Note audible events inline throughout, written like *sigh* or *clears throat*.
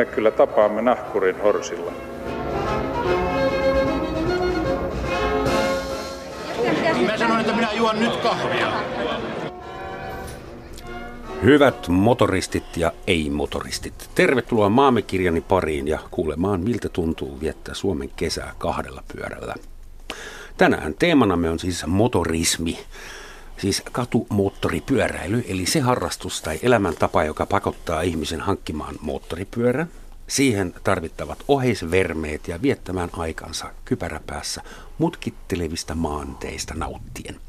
me kyllä tapaamme nahkurin horsilla. Mä sanoin, että minä juon nyt kahvia. Hyvät motoristit ja ei-motoristit, tervetuloa maamme kirjani pariin ja kuulemaan, miltä tuntuu viettää Suomen kesää kahdella pyörällä. Tänään teemanamme on siis motorismi, siis katumoottoripyöräily, eli se harrastus tai elämäntapa, joka pakottaa ihmisen hankkimaan moottoripyörän, siihen tarvittavat oheisvermeet ja viettämään aikansa kypäräpäässä mutkittelevista maanteista nauttien.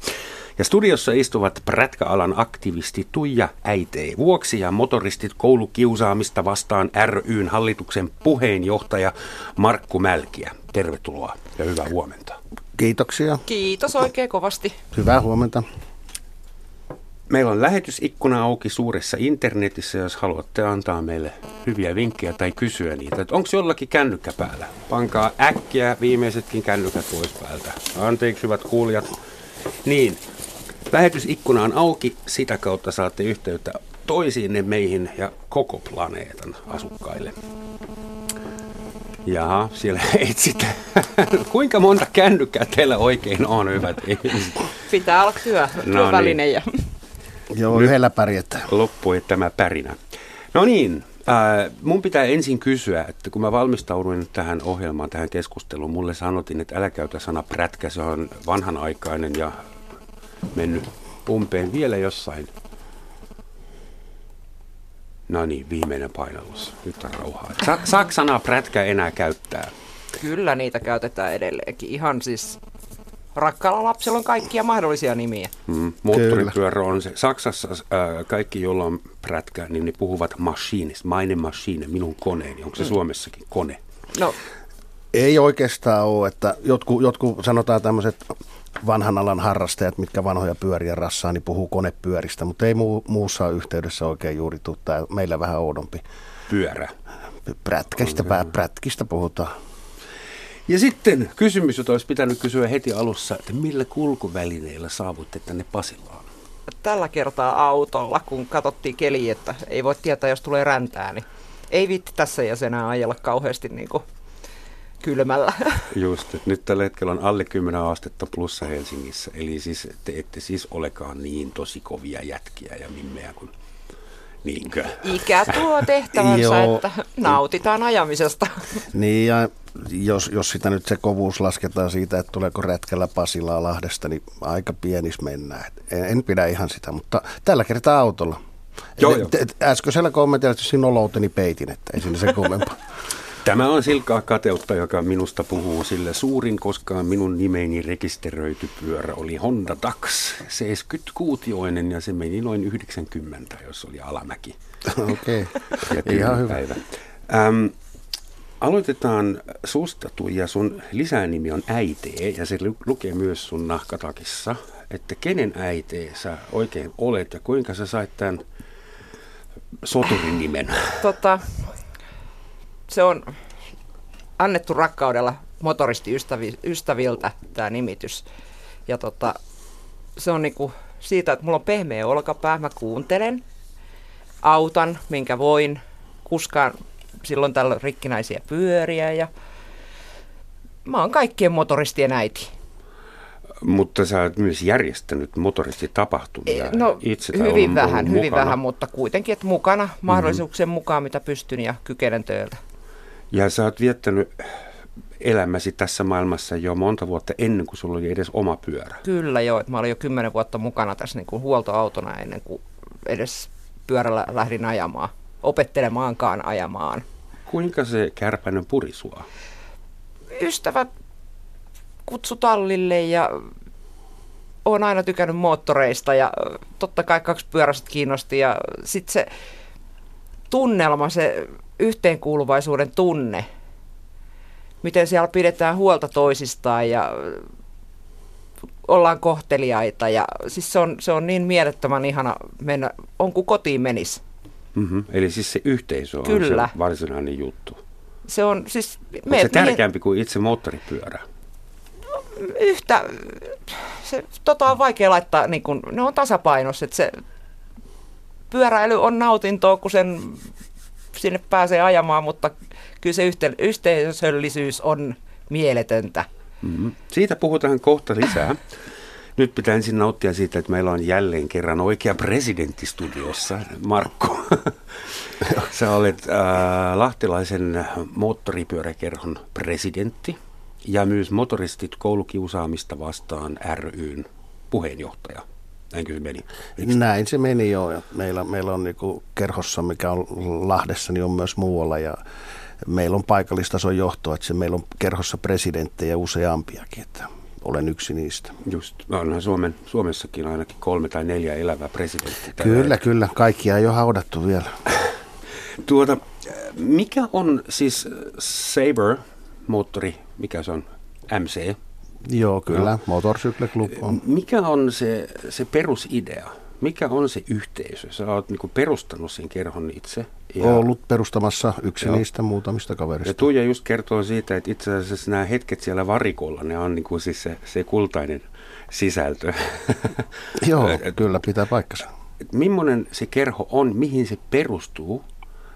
Ja studiossa istuvat prätkäalan aktivisti Tuija Äitei Vuoksi ja motoristit koulukiusaamista vastaan ryn hallituksen puheenjohtaja Markku Mälkiä. Tervetuloa ja hyvää huomenta. Kiitoksia. Kiitos oikein kovasti. Hyvää huomenta. Meillä on lähetysikkuna auki suuressa internetissä, jos haluatte antaa meille hyviä vinkkejä tai kysyä niitä. Onko jollakin kännykkä päällä? Pankaa äkkiä viimeisetkin kännykät pois päältä. Anteeksi hyvät kuulijat. Niin, lähetysikkuna on auki. Sitä kautta saatte yhteyttä toisiinne meihin ja koko planeetan asukkaille. Jaha, siellä *laughs* etsitään. Kuinka monta kännykkää teillä oikein on, hyvät ihmiset? Pitää olla työ, No työväline niin. Ja Joo, Nyt- yhdellä pärjätään. loppui tämä pärinä. No niin, äh, mun pitää ensin kysyä, että kun mä valmistauduin tähän ohjelmaan, tähän keskusteluun, mulle sanottiin, että älä käytä sana prätkä, se on vanhanaikainen ja mennyt umpeen vielä jossain. No niin, viimeinen painallus. Nyt on rauhaa. Sa- saako sanaa prätkä enää käyttää? kyllä niitä käytetään edelleenkin. Ihan siis rakkaalla lapsella on kaikkia mahdollisia nimiä. Mm, moottoripyörä on se. Saksassa äh, kaikki, joilla on prätkä, niin ne puhuvat machines, meine Maschine, minun koneeni. Onko se Suomessakin kone? No Ei oikeastaan ole, että jotkut, jotkut sanotaan tämmöiset vanhan alan harrastajat, mitkä vanhoja pyöriä rassaa, niin puhuu konepyöristä, mutta ei muu, muussa yhteydessä oikein juuri tule. Tää meillä vähän oudompi. Pyörä. Prätkästä, pää, prätkistä puhutaan. Ja sitten kysymys, jota olisi pitänyt kysyä heti alussa, että millä kulkuvälineillä saavutte tänne Pasilaan? tällä kertaa autolla, kun katsottiin keliä, että ei voi tietää, jos tulee räntää, niin ei viitti tässä jäsenää ajella kauheasti niin kuin kylmällä. *laughs* Just, että nyt tällä hetkellä on alle 10 astetta plussa Helsingissä, eli siis te ette siis olekaan niin tosi kovia jätkiä ja mimmejä kuin niinkö? Ikä tuo tehtävänsä, *laughs* Joo. että nautitaan ajamisesta. Niin ja jos, jos sitä nyt se kovuus lasketaan siitä, että tuleeko retkellä Pasilaa Lahdesta, niin aika pienis mennään. Et En, en pidä ihan sitä, mutta tällä kertaa autolla. Joo, et- Äskeisellä kommentilla että sinun olouteni peitin, että ei siinä se kummempaa. *laughs* Tämä on silkkaa kateutta, joka minusta puhuu, sillä suurin koskaan minun nimeeni rekisteröity pyörä oli Honda Dax 76 ja se meni noin 90, jos oli alamäki. Okei, Ja ihan hyvä. päivä. Ähm, aloitetaan susta ja sun lisänimi on äitee ja se lu- lukee myös sun nahkatakissa, että kenen äitee sä oikein olet ja kuinka sä sait tämän soturin nimen. Se on annettu rakkaudella motoristiystäviltä tämä nimitys. Ja tota, se on niinku siitä, että mulla on pehmeä olkapää, mä kuuntelen, autan, minkä voin, kuskaan silloin tällä rikkinäisiä pyöriä ja mä oon kaikkien motoristien äiti. Mutta sä oot myös järjestänyt motoristitapahtumia No itse. hyvin on vähän, hyvin vähän, mutta kuitenkin, että mukana mahdollisuuksien mukaan, mitä pystyn ja kykenen tööltä. Ja sä oot viettänyt elämäsi tässä maailmassa jo monta vuotta ennen kuin sulla oli edes oma pyörä. Kyllä joo, että mä olin jo kymmenen vuotta mukana tässä niin kuin huoltoautona ennen kuin edes pyörällä lähdin ajamaan, opettelemaankaan ajamaan. Kuinka se kärpäinen puri sua? Ystävät kutsu tallille ja olen aina tykännyt moottoreista ja totta kai kaksi pyöräiset kiinnosti ja sitten se tunnelma, se yhteenkuuluvaisuuden tunne, miten siellä pidetään huolta toisistaan ja ö, ollaan kohteliaita ja siis se on, se on niin mielettömän ihana mennä, on kuin kotiin menis. Mm-hmm. Eli siis se yhteisö on Kyllä. se varsinainen juttu. Se on siis... Onko se tärkeämpi kuin itse moottoripyörä? yhtä, se, tota on vaikea laittaa, niin kun, ne on tasapainossa, että se pyöräily on nautintoa, kun sen sinne pääsee ajamaan, mutta kyllä se yhte, yhteisöllisyys on mieletöntä. Mm-hmm. Siitä puhutaan kohta lisää. *laughs* Nyt pitää ensin nauttia siitä, että meillä on jälleen kerran oikea presidentti studiossa, Markku. *laughs* Sä olet äh, Lahtilaisen moottoripyöräkerhon presidentti ja myös Motoristit koulukiusaamista vastaan ryn puheenjohtaja. Näinkö se meni? Eikö? Näin se meni joo. Meillä, meillä on niin kerhossa, mikä on Lahdessa, niin on myös muualla ja meillä on paikallistason johto, että se meillä on kerhossa presidenttejä useampiakin, että olen yksi niistä. Just, onhan Suomen, Suomessakin ainakin kolme tai neljä elävää presidenttiä. Kyllä, kyllä. Kaikkia ei ole haudattu vielä. *laughs* Tuota, mikä on siis Saber moottori, mikä se on, MC? Joo, kyllä, no. Motorcycle Club on. Mikä on se, se perusidea? Mikä on se yhteisö? Sä oot niinku perustanut sen kerhon itse. Ja... Ollut perustamassa yksi Joo. niistä muutamista kaverista. Ja Tuija just kertoo siitä, että itse asiassa nämä hetket siellä varikolla, ne on niinku siis se, se kultainen sisältö. *laughs* Joo, *laughs* kyllä pitää paikkansa. Millainen se kerho on, mihin se perustuu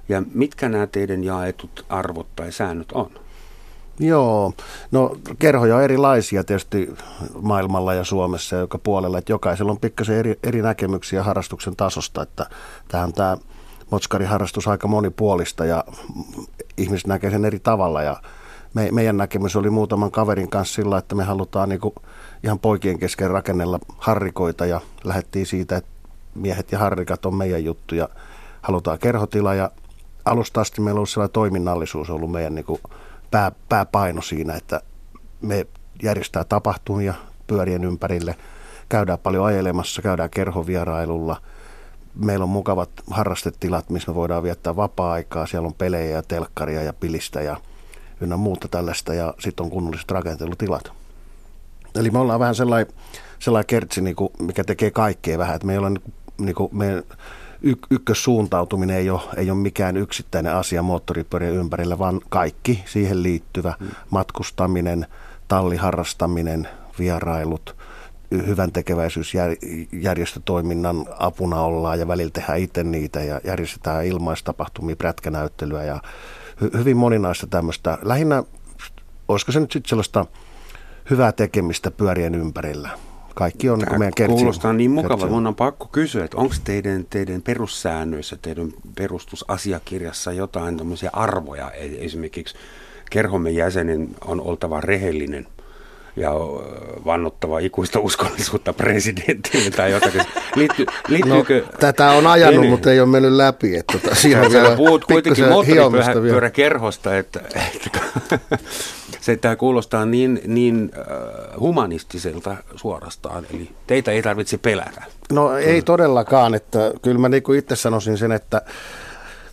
ja mitkä nämä teidän jaetut arvot tai säännöt on? Joo, no kerhoja on erilaisia tietysti maailmalla ja Suomessa joka puolella, että jokaisella on pikkasen eri, eri näkemyksiä harrastuksen tasosta, että tähän tämä Motskari-harrastus aika monipuolista ja ihmiset näkee sen eri tavalla ja me, meidän näkemys oli muutaman kaverin kanssa sillä, että me halutaan niin ihan poikien kesken rakennella harrikoita ja lähdettiin siitä, että miehet ja harrikat on meidän juttu ja halutaan kerhotila ja alusta asti meillä on ollut sellainen toiminnallisuus ollut meidän niin kuin pää, pääpaino siinä, että me järjestää tapahtumia pyörien ympärille, käydään paljon ajelemassa, käydään kerhovierailulla. Meillä on mukavat harrastetilat, missä me voidaan viettää vapaa-aikaa. Siellä on pelejä ja telkkaria ja pilistä ja ynnä muuta tällaista ja sitten on kunnolliset rakentelutilat. Eli me ollaan vähän sellainen, sellainen kertsi, niin kuin, mikä tekee kaikkea vähän. Että me ei ole, niin kuin, me y- ykkössuuntautuminen ei ole, ei ole mikään yksittäinen asia moottoripyörien ympärillä, vaan kaikki siihen liittyvä mm. matkustaminen, talliharrastaminen, vierailut, hyvän tekeväisyysjärjestötoiminnan apuna ollaan ja välillä tehdään itse niitä ja järjestetään ilmaistapahtumia, prätkänäyttelyä ja hy- hyvin moninaista tämmöistä. Lähinnä, olisiko se nyt sitten sellaista hyvää tekemistä pyörien ympärillä? Kaikki on niin meidän kertsi. Kuulostaa niin mukava. Mun on pakko kysyä, että onko teidän, teidän perussäännöissä, teidän perustusasiakirjassa jotain arvoja? E- esimerkiksi kerhomme jäsenen on oltava rehellinen ja vannottava ikuista uskollisuutta presidentille tai jotakin. Liitty, liittyykö... No, tätä on ajanut, niin, mutta ei ole mennyt läpi. Että tota, siinä vielä puhut kuitenkin moottoripyöräkerhosta, että, että se tämä kuulostaa niin, niin humanistiselta suorastaan, eli teitä ei tarvitse pelätä. No ei todellakaan, että kyllä mä niin itse sanoisin sen, että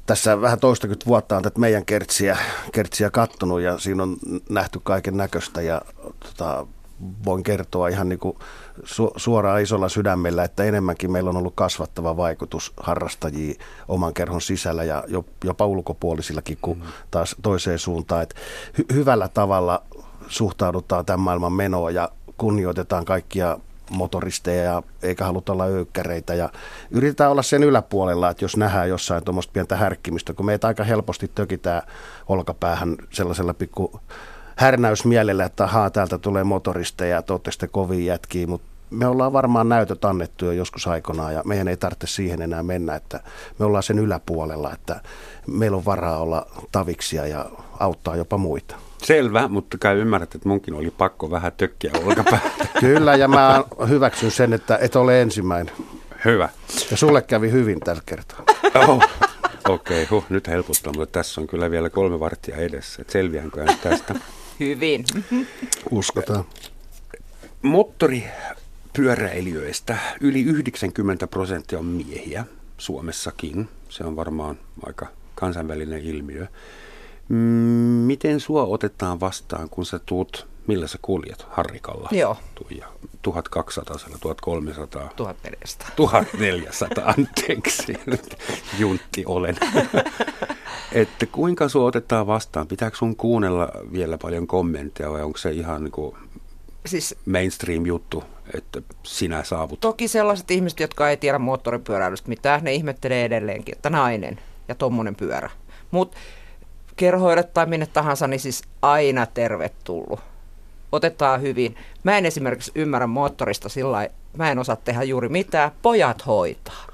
tässä vähän toistakymmentä vuotta on tätä meidän kertsiä, kertsiä kattonut ja siinä on nähty kaiken näköistä ja tota, voin kertoa ihan niin kuin su- suoraan isolla sydämellä, että enemmänkin meillä on ollut kasvattava vaikutus harrastajia oman kerhon sisällä ja jopa ulkopuolisillakin kuin mm. taas toiseen suuntaan. Että hy- hyvällä tavalla suhtaudutaan tämän maailman menoa ja kunnioitetaan kaikkia motoristeja ja eikä haluta olla öykkäreitä ja yritetään olla sen yläpuolella, että jos nähdään jossain tuommoista pientä härkkimistä, kun meitä aika helposti tökitään olkapäähän sellaisella pikku härnäysmielellä, että ahaa, täältä tulee motoristeja ja te olette sitten kovin jätkiä, mutta me ollaan varmaan näytöt annettu jo joskus aikanaan ja meidän ei tarvitse siihen enää mennä, että me ollaan sen yläpuolella, että meillä on varaa olla taviksia ja auttaa jopa muita. Selvä, mutta kai ymmärrät, että munkin oli pakko vähän tökkiä olkapäätä. *laughs* Kyllä, ja mä hyväksyn sen, että et ole ensimmäinen. Hyvä. Ja sulle kävi hyvin tällä kertaa. Oh. Okei, okay, huh, nyt helpottaa, mutta tässä on kyllä vielä kolme varttia edessä. Et selviänkö tästä? Hyvin. Uskotaan. Moottoripyöräilijöistä yli 90 prosenttia on miehiä Suomessakin. Se on varmaan aika kansainvälinen ilmiö. Mm, miten sua otetaan vastaan, kun sä tuut, millä sä kuljet Harrikalla? Joo. Tuija, 1200, 1300. 1400. 1400, anteeksi. Juntti olen. *laughs* että kuinka sua otetaan vastaan? Pitääkö sun kuunnella vielä paljon kommentteja vai onko se ihan niin kuin siis, mainstream juttu, että sinä saavut? Toki sellaiset ihmiset, jotka ei tiedä moottoripyöräilystä mitään, ne ihmettelee edelleenkin, että nainen ja tommonen pyörä. Mutta kerhoille tai minne tahansa, niin siis aina tervetullut. Otetaan hyvin. Mä en esimerkiksi ymmärrä moottorista sillä mä en osaa tehdä juuri mitään. Pojat hoitaa.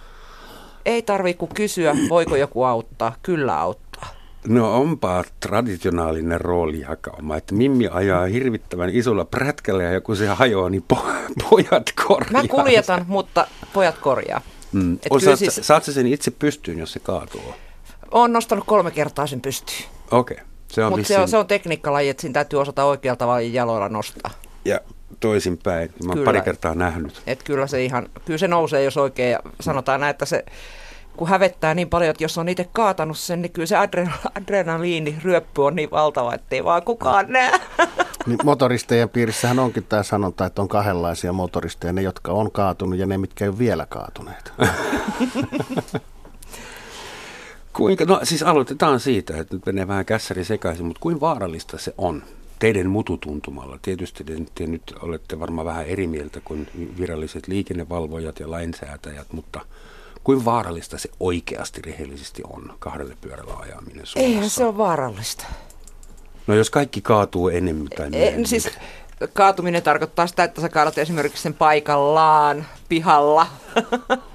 Ei tarvi kuin kysyä, voiko joku auttaa. Kyllä auttaa. No onpa traditionaalinen rooliakauma, että Mimmi ajaa hirvittävän isolla prätkällä ja kun se hajoaa, niin po- pojat korjaa. Mä kuljetan, mutta pojat korjaa. Mm. Osaat, siis... Saat sen itse pystyyn, jos se kaatuu? Oon nostanut kolme kertaa sen pystyyn. Okei. Okay. Se on vissiin... se on, se on tekniikkalaji, että siinä täytyy osata oikealla tavalla jaloilla nostaa. Ja toisinpäin. Mä oon Kyllä. pari kertaa nähnyt. Et kyllä se ihan, kyllä se nousee, jos oikein, ja sanotaan näin, että se, kun hävettää niin paljon, että jos on itse kaatanut sen, niin kyllä se adrena- adrenaliini ryöppy on niin valtava, ettei vaan kukaan näe. *laughs* Niin motoristejen piirissähän onkin tämä sanonta, että on kahdenlaisia motoristeja, ne jotka on kaatunut ja ne, mitkä ei ole vielä kaatuneet. *laughs* Kuinka, no siis aloitetaan siitä, että nyt menee vähän kässäri sekaisin, mutta kuinka vaarallista se on? Teidän mututuntumalla. Tietysti te, te nyt olette varmaan vähän eri mieltä kuin viralliset liikennevalvojat ja lainsäätäjät, mutta kuinka vaarallista se oikeasti rehellisesti on kahdelle pyörällä ajaminen Suomessa? Eihän se ole vaarallista. No jos kaikki kaatuu enemmän tai E, myöhemmin. siis kaatuminen tarkoittaa sitä, että sä kaadat esimerkiksi sen paikallaan, pihalla. *laughs*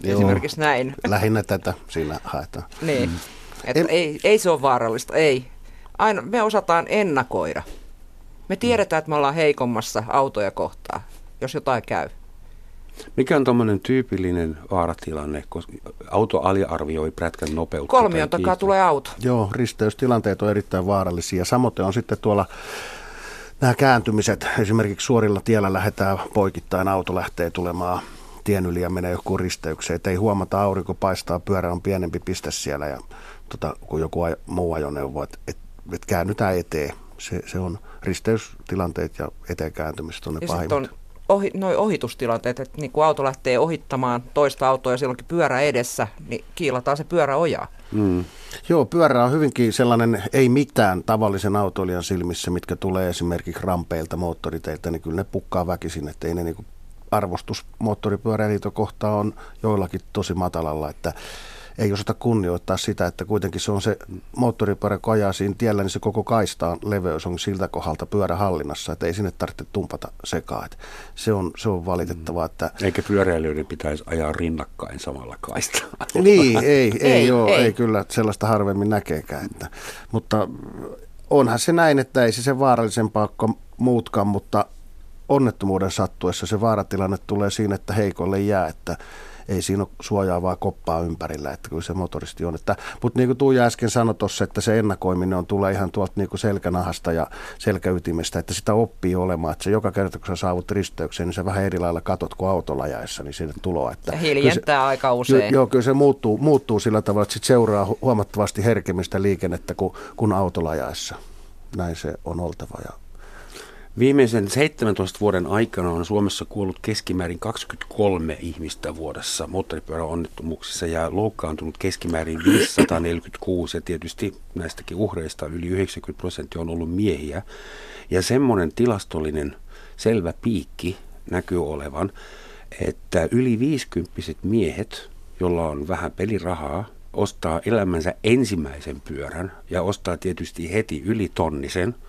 Joo. esimerkiksi näin. Lähinnä tätä siinä haetaan. Niin. Et En- ei, ei se ole vaarallista, ei. Aina, me osataan ennakoida. Me tiedetään, että me ollaan heikommassa autoja kohtaa, jos jotain käy. Mikä on tuommoinen tyypillinen vaaratilanne, koska auto aliarvioi prätkän nopeutta? Kolmion takaa tulee auto. Joo, risteystilanteet on erittäin vaarallisia. Samoin on sitten tuolla nämä kääntymiset. Esimerkiksi suorilla tiellä lähdetään poikittain, auto lähtee tulemaan tien yli ja menee joku risteykseen. Et ei huomata, aurinko paistaa, pyörä on pienempi piste siellä ja tota, kuin joku aj- muu ajoneuvo. Että et, et käännytään eteen. Se, se on risteystilanteet ja eteen kääntymiset on ne Ja pahimmat. on ohi, noi ohitustilanteet, että niin kun auto lähtee ohittamaan toista autoa ja silloinkin pyörä edessä, niin kiilataan se pyörä ojaa. Mm. Joo, pyörä on hyvinkin sellainen ei mitään tavallisen autoilijan silmissä, mitkä tulee esimerkiksi rampeilta, moottoriteiltä, niin kyllä ne pukkaa väkisin, että ei ne niinku arvostus moottoripyöräilijöitä kohtaan on joillakin tosi matalalla, että ei osata kunnioittaa sitä, että kuitenkin se on se moottoripyörä, kun ajaa siinä tiellä, niin se koko kaistaan leveys on siltä kohdalta pyörähallinnassa, että ei sinne tarvitse tumpata sekaan. Että se, on, se on valitettavaa, että Eikä pyöräilijöiden pitäisi ajaa rinnakkain samalla kaistalla. *laughs* niin, ei, ei, ei, Ei, joo, ei. ei kyllä sellaista harvemmin näkeekään. Että, mutta onhan se näin, että ei se sen vaarallisempaa kuin muutkaan, mutta onnettomuuden sattuessa se vaaratilanne tulee siinä, että heikolle jää, että ei siinä ole suojaavaa koppaa ympärillä, että kyllä se motoristi on. Että, mutta niin kuin Tuija äsken sanoi tuossa, että se ennakoiminen on tulee ihan tuolta niin kuin selkänahasta ja selkäytimestä, että sitä oppii olemaan, että se joka kerta kun sä saavut risteykseen, niin sä vähän eri lailla katot kuin autolla jaessa, niin sinne tuloa. Että Ja kyllä se- hiljentää aika usein. Jo, joo, kyllä se muuttuu, muuttuu sillä tavalla, että sit seuraa hu- huomattavasti herkemmistä liikennettä kuin, kuin autolla ajaessa. Näin se on oltava. Ja Viimeisen 17 vuoden aikana on Suomessa kuollut keskimäärin 23 ihmistä vuodessa moottoripyöräonnettomuuksissa ja loukkaantunut keskimäärin 546 ja tietysti näistäkin uhreista yli 90 prosenttia on ollut miehiä. Ja semmoinen tilastollinen selvä piikki näkyy olevan, että yli 50 miehet, jolla on vähän pelirahaa, ostaa elämänsä ensimmäisen pyörän ja ostaa tietysti heti yli tonnisen –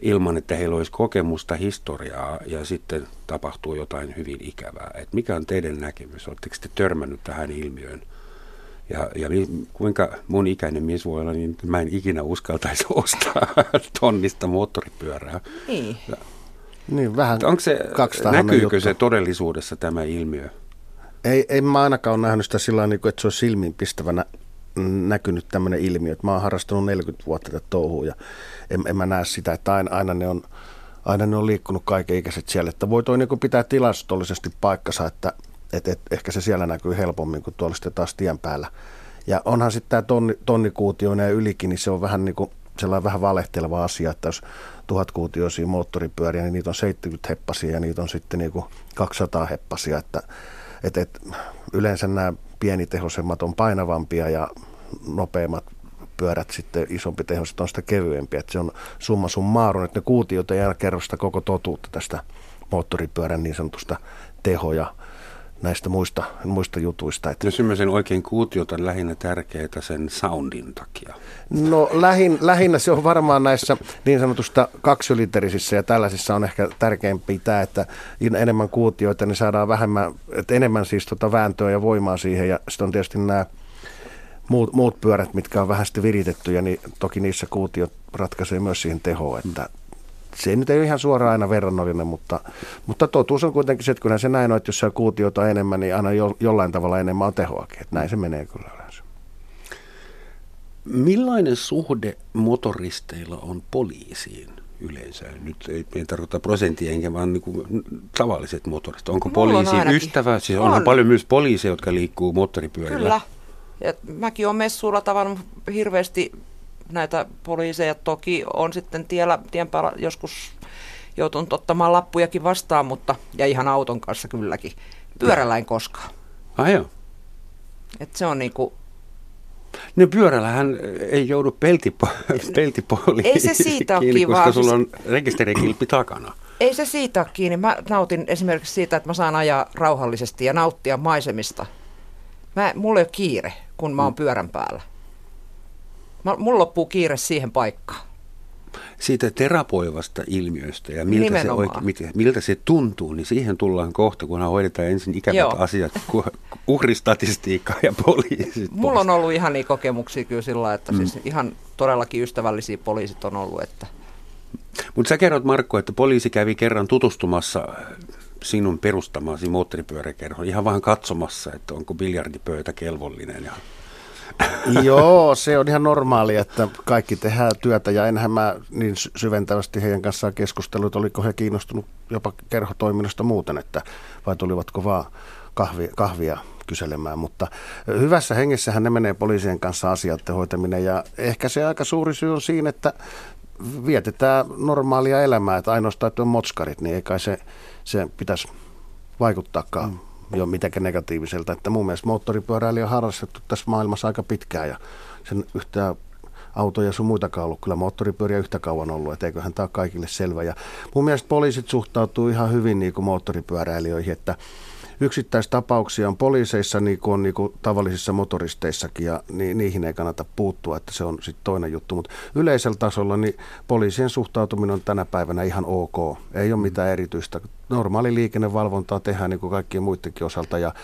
ilman, että heillä olisi kokemusta, historiaa ja sitten tapahtuu jotain hyvin ikävää. Et mikä on teidän näkemys? Oletteko te törmännyt tähän ilmiöön? Ja, ja mi- kuinka mun ikäinen mies voi olla, niin mä en ikinä uskaltaisi *laughs* ostaa tonnista moottoripyörää. Niin. niin vähän Onko se, näkyykö juttu. se todellisuudessa tämä ilmiö? Ei, ei mä ainakaan ole nähnyt sitä sillä tavalla, että se olisi silmiinpistävänä näkynyt tämmöinen ilmiö. Että mä oon harrastanut 40 vuotta tätä touhua ja en, en mä näe sitä, että aina, aina, ne on, aina ne on liikkunut kaikenikäiset siellä. Että voi toi niin pitää tilastollisesti paikkansa, että et, et, ehkä se siellä näkyy helpommin kuin tuolla sitten taas tien päällä. Ja onhan sitten tämä tonni, tonnikuutioinen ja ylikin, niin se on vähän niin kuin sellainen vähän valehteleva asia, että jos tuhatkuutioisia moottoripyöriä, niin niitä on 70 heppasia ja niitä on sitten niin kuin 200 heppasia, että et, et, yleensä nämä pienitehoisemmat on painavampia ja nopeammat pyörät sitten isompi tehoiset on sitä kevyempiä. Että se on summa summarum, että ne kuutiot ei aina kerro sitä koko totuutta tästä moottoripyörän niin sanotusta teho- ja näistä muista, muista jutuista. Että. Jos ymmärsin oikein, kuutiot on lähinnä tärkeää sen soundin takia. No lähin, lähinnä se on varmaan näissä niin sanotusta kaksyliiterisissä ja tällaisissa on ehkä tärkeämpi tämä, että enemmän kuutioita, niin saadaan vähemmän, että enemmän siis tota vääntöä ja voimaa siihen ja sitten on tietysti nämä muut, muut pyörät, mitkä on vähän sitten viritettyjä, niin toki niissä kuutiot ratkaisee myös siihen tehoon, että se nyt ei ole ihan suoraan aina verrannollinen, mutta, mutta totuus on kuitenkin se, että kyllä se näin on, että jos saa kuutiota enemmän, niin aina jo, jollain tavalla enemmän on tehoakin. Että näin se menee kyllä yleensä. Millainen suhde motoristeilla on poliisiin yleensä? Nyt ei, ei tarkoita prosenttia enkä vaan niin kuin tavalliset motoristit. Onko poliisi on ystävä? Siis on. paljon myös poliiseja, jotka liikkuu moottoripyörillä. Kyllä. Ja mäkin olen messuilla tavannut hirveästi näitä poliiseja. Toki on sitten tiellä, tien päällä joskus joutunut ottamaan lappujakin vastaan, mutta ja ihan auton kanssa kylläkin. Pyörällä en koskaan. Ah joo. Et se on niinku... No pyörällähän ei joudu peltipo, peltipoliin Ei se siitä kiinni, kiinni, koska sulla on rekisterikilpi takana. Ei se siitä ole kiinni. Mä nautin esimerkiksi siitä, että mä saan ajaa rauhallisesti ja nauttia maisemista. Mä, mulla ei ole kiire, kun mä oon pyörän päällä. Mulla loppuu kiire siihen paikkaan. Siitä terapoivasta ilmiöstä ja miltä se, oike, miltä se tuntuu, niin siihen tullaan kohta, kunhan hoidetaan ensin ikävät Joo. asiat, uhristatistiikka ja poliisit. Mulla on ollut ihan niin kokemuksia kyllä sillä että siis mm. siis ihan todellakin ystävällisiä poliisit on ollut. Että... Mutta sä kerrot Markko, että poliisi kävi kerran tutustumassa sinun perustamaasi moottoripyöräkerhoon, ihan vaan katsomassa, että onko biljardipöytä kelvollinen ja *laughs* Joo, se on ihan normaali, että kaikki tehdään työtä ja enhän mä niin syventävästi heidän kanssaan keskustellut, oliko he kiinnostunut jopa kerhotoiminnasta muuten, että vai tulivatko vaan kahvia, kahvia kyselemään, mutta hyvässä hengessähän ne menee poliisien kanssa asiat hoitaminen ja ehkä se aika suuri syy on siinä, että vietetään normaalia elämää, että ainoastaan että on motskarit, niin ei kai se, se pitäisi vaikuttaakaan mm jo mitenkään negatiiviselta. Että mun mielestä moottoripyöräilijä on harrastettu tässä maailmassa aika pitkään ja sen yhtään autoja sun muitakaan ollut. Kyllä moottoripyöriä yhtä kauan ollut, että eiköhän tämä ole kaikille selvä. Ja mun mielestä poliisit suhtautuu ihan hyvin niin kuin moottoripyöräilijöihin, että yksittäistapauksia on poliiseissa niin kuin on niin kuin tavallisissa motoristeissakin ja ni, niihin ei kannata puuttua, että se on sitten toinen juttu. Mutta yleisellä tasolla niin poliisien suhtautuminen on tänä päivänä ihan ok. Ei ole mitään erityistä. Normaali liikennevalvontaa tehdään niin kuin kaikkien muidenkin osalta ja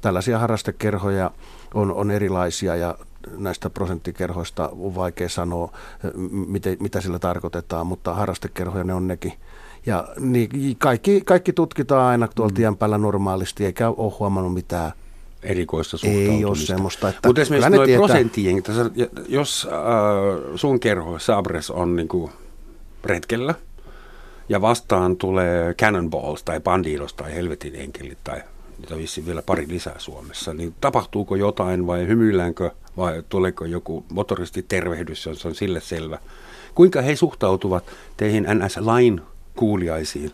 tällaisia harrastekerhoja on, on erilaisia ja näistä prosenttikerhoista on vaikea sanoa, miten, mitä sillä tarkoitetaan, mutta harrastekerhoja ne on nekin. Ja niin, kaikki, kaikki tutkitaan aina tuolla mm. tien päällä normaalisti, eikä ole huomannut mitään erikoista suhtautumista. Ei ole semmoista. Että Mutta esimerkiksi noin prosenttien, jos äh, sun kerho Sabres on niinku retkellä ja vastaan tulee Cannonballs tai Bandidos tai Helvetin enkelit tai niitä vissiin vielä pari lisää Suomessa, niin tapahtuuko jotain vai hymyilläänkö vai tuleeko joku motoristitervehdys, jos on sille selvä? Kuinka he suhtautuvat teihin NS-lain kuuliaisiin?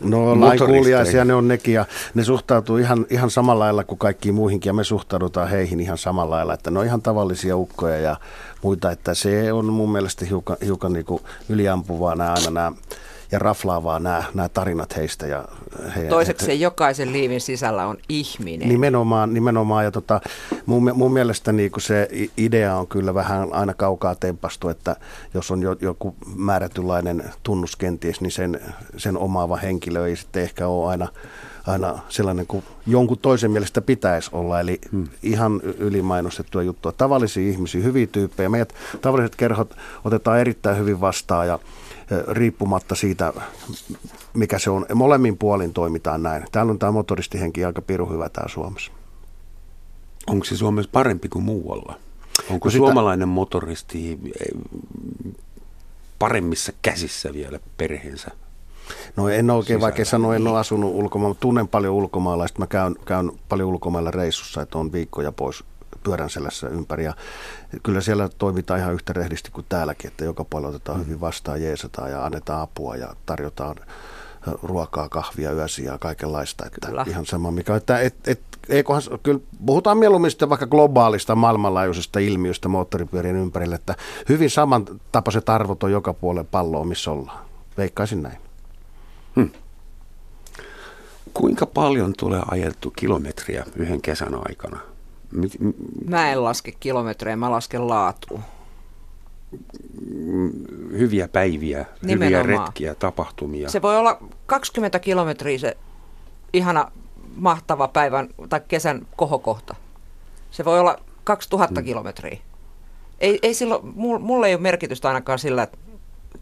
No lainkuuliaisia ne on nekin ja ne suhtautuu ihan, ihan samalla lailla kuin kaikkiin muihinkin ja me suhtaudutaan heihin ihan samalla lailla, että ne on ihan tavallisia ukkoja ja muita, että se on mun mielestä hiukan, hiukan niin kuin yliampuvaa nämä aina nämä ja raflaavaa nämä, nämä tarinat heistä. Ja he, Toiseksi he, jokaisen liivin sisällä on ihminen. Nimenomaan, nimenomaan ja tota, mun, mun mielestä niin se idea on kyllä vähän aina kaukaa tempastu, että jos on jo, joku määrätynlainen tunnus kenties, niin sen, sen omaava henkilö ei sitten ehkä ole aina aina sellainen kuin jonkun toisen mielestä pitäisi olla. Eli hmm. ihan ylimainostettua juttua. Tavallisia ihmisiä, hyviä tyyppejä. Meidät tavalliset kerhot otetaan erittäin hyvin vastaan ja riippumatta siitä, mikä se on. Molemmin puolin toimitaan näin. Täällä on tämä motoristihenki aika piru hyvä täällä Suomessa. Onko se Suomessa parempi kuin muualla? Onko no sitä... suomalainen motoristi paremmissa käsissä vielä perheensä? No en oikein vaikea sanoa, en ole asunut ulkomailla, mutta tunnen paljon ulkomaalaista. Mä käyn, käyn paljon ulkomailla reissussa, että on viikkoja pois pyörän selässä ympäri. Ja kyllä siellä toimitaan ihan yhtä rehdisti kuin täälläkin, että joka puolella otetaan mm. hyvin vastaan, jeesataan ja annetaan apua ja tarjotaan ruokaa, kahvia, yösiä ja kaikenlaista. Että kyllä. Ihan sama mikä. Että, et, et, eiköhän, kyllä puhutaan mieluummin sitten vaikka globaalista maailmanlaajuisesta ilmiöstä moottoripyörien ympärille, että hyvin samantapaiset arvot on joka puolella palloa, missä ollaan. Veikkaisin näin. Hmm. Kuinka paljon tulee ajeltu kilometriä yhden kesän aikana? Mä en laske kilometrejä, mä lasken laatua. Hyviä päiviä, Nimenomaan. hyviä retkiä, tapahtumia. Se voi olla 20 kilometriä se ihana mahtava päivän tai kesän kohokohta. Se voi olla 2000 hmm. kilometriä. Ei, ei silloin, mulle ei ole merkitystä ainakaan sillä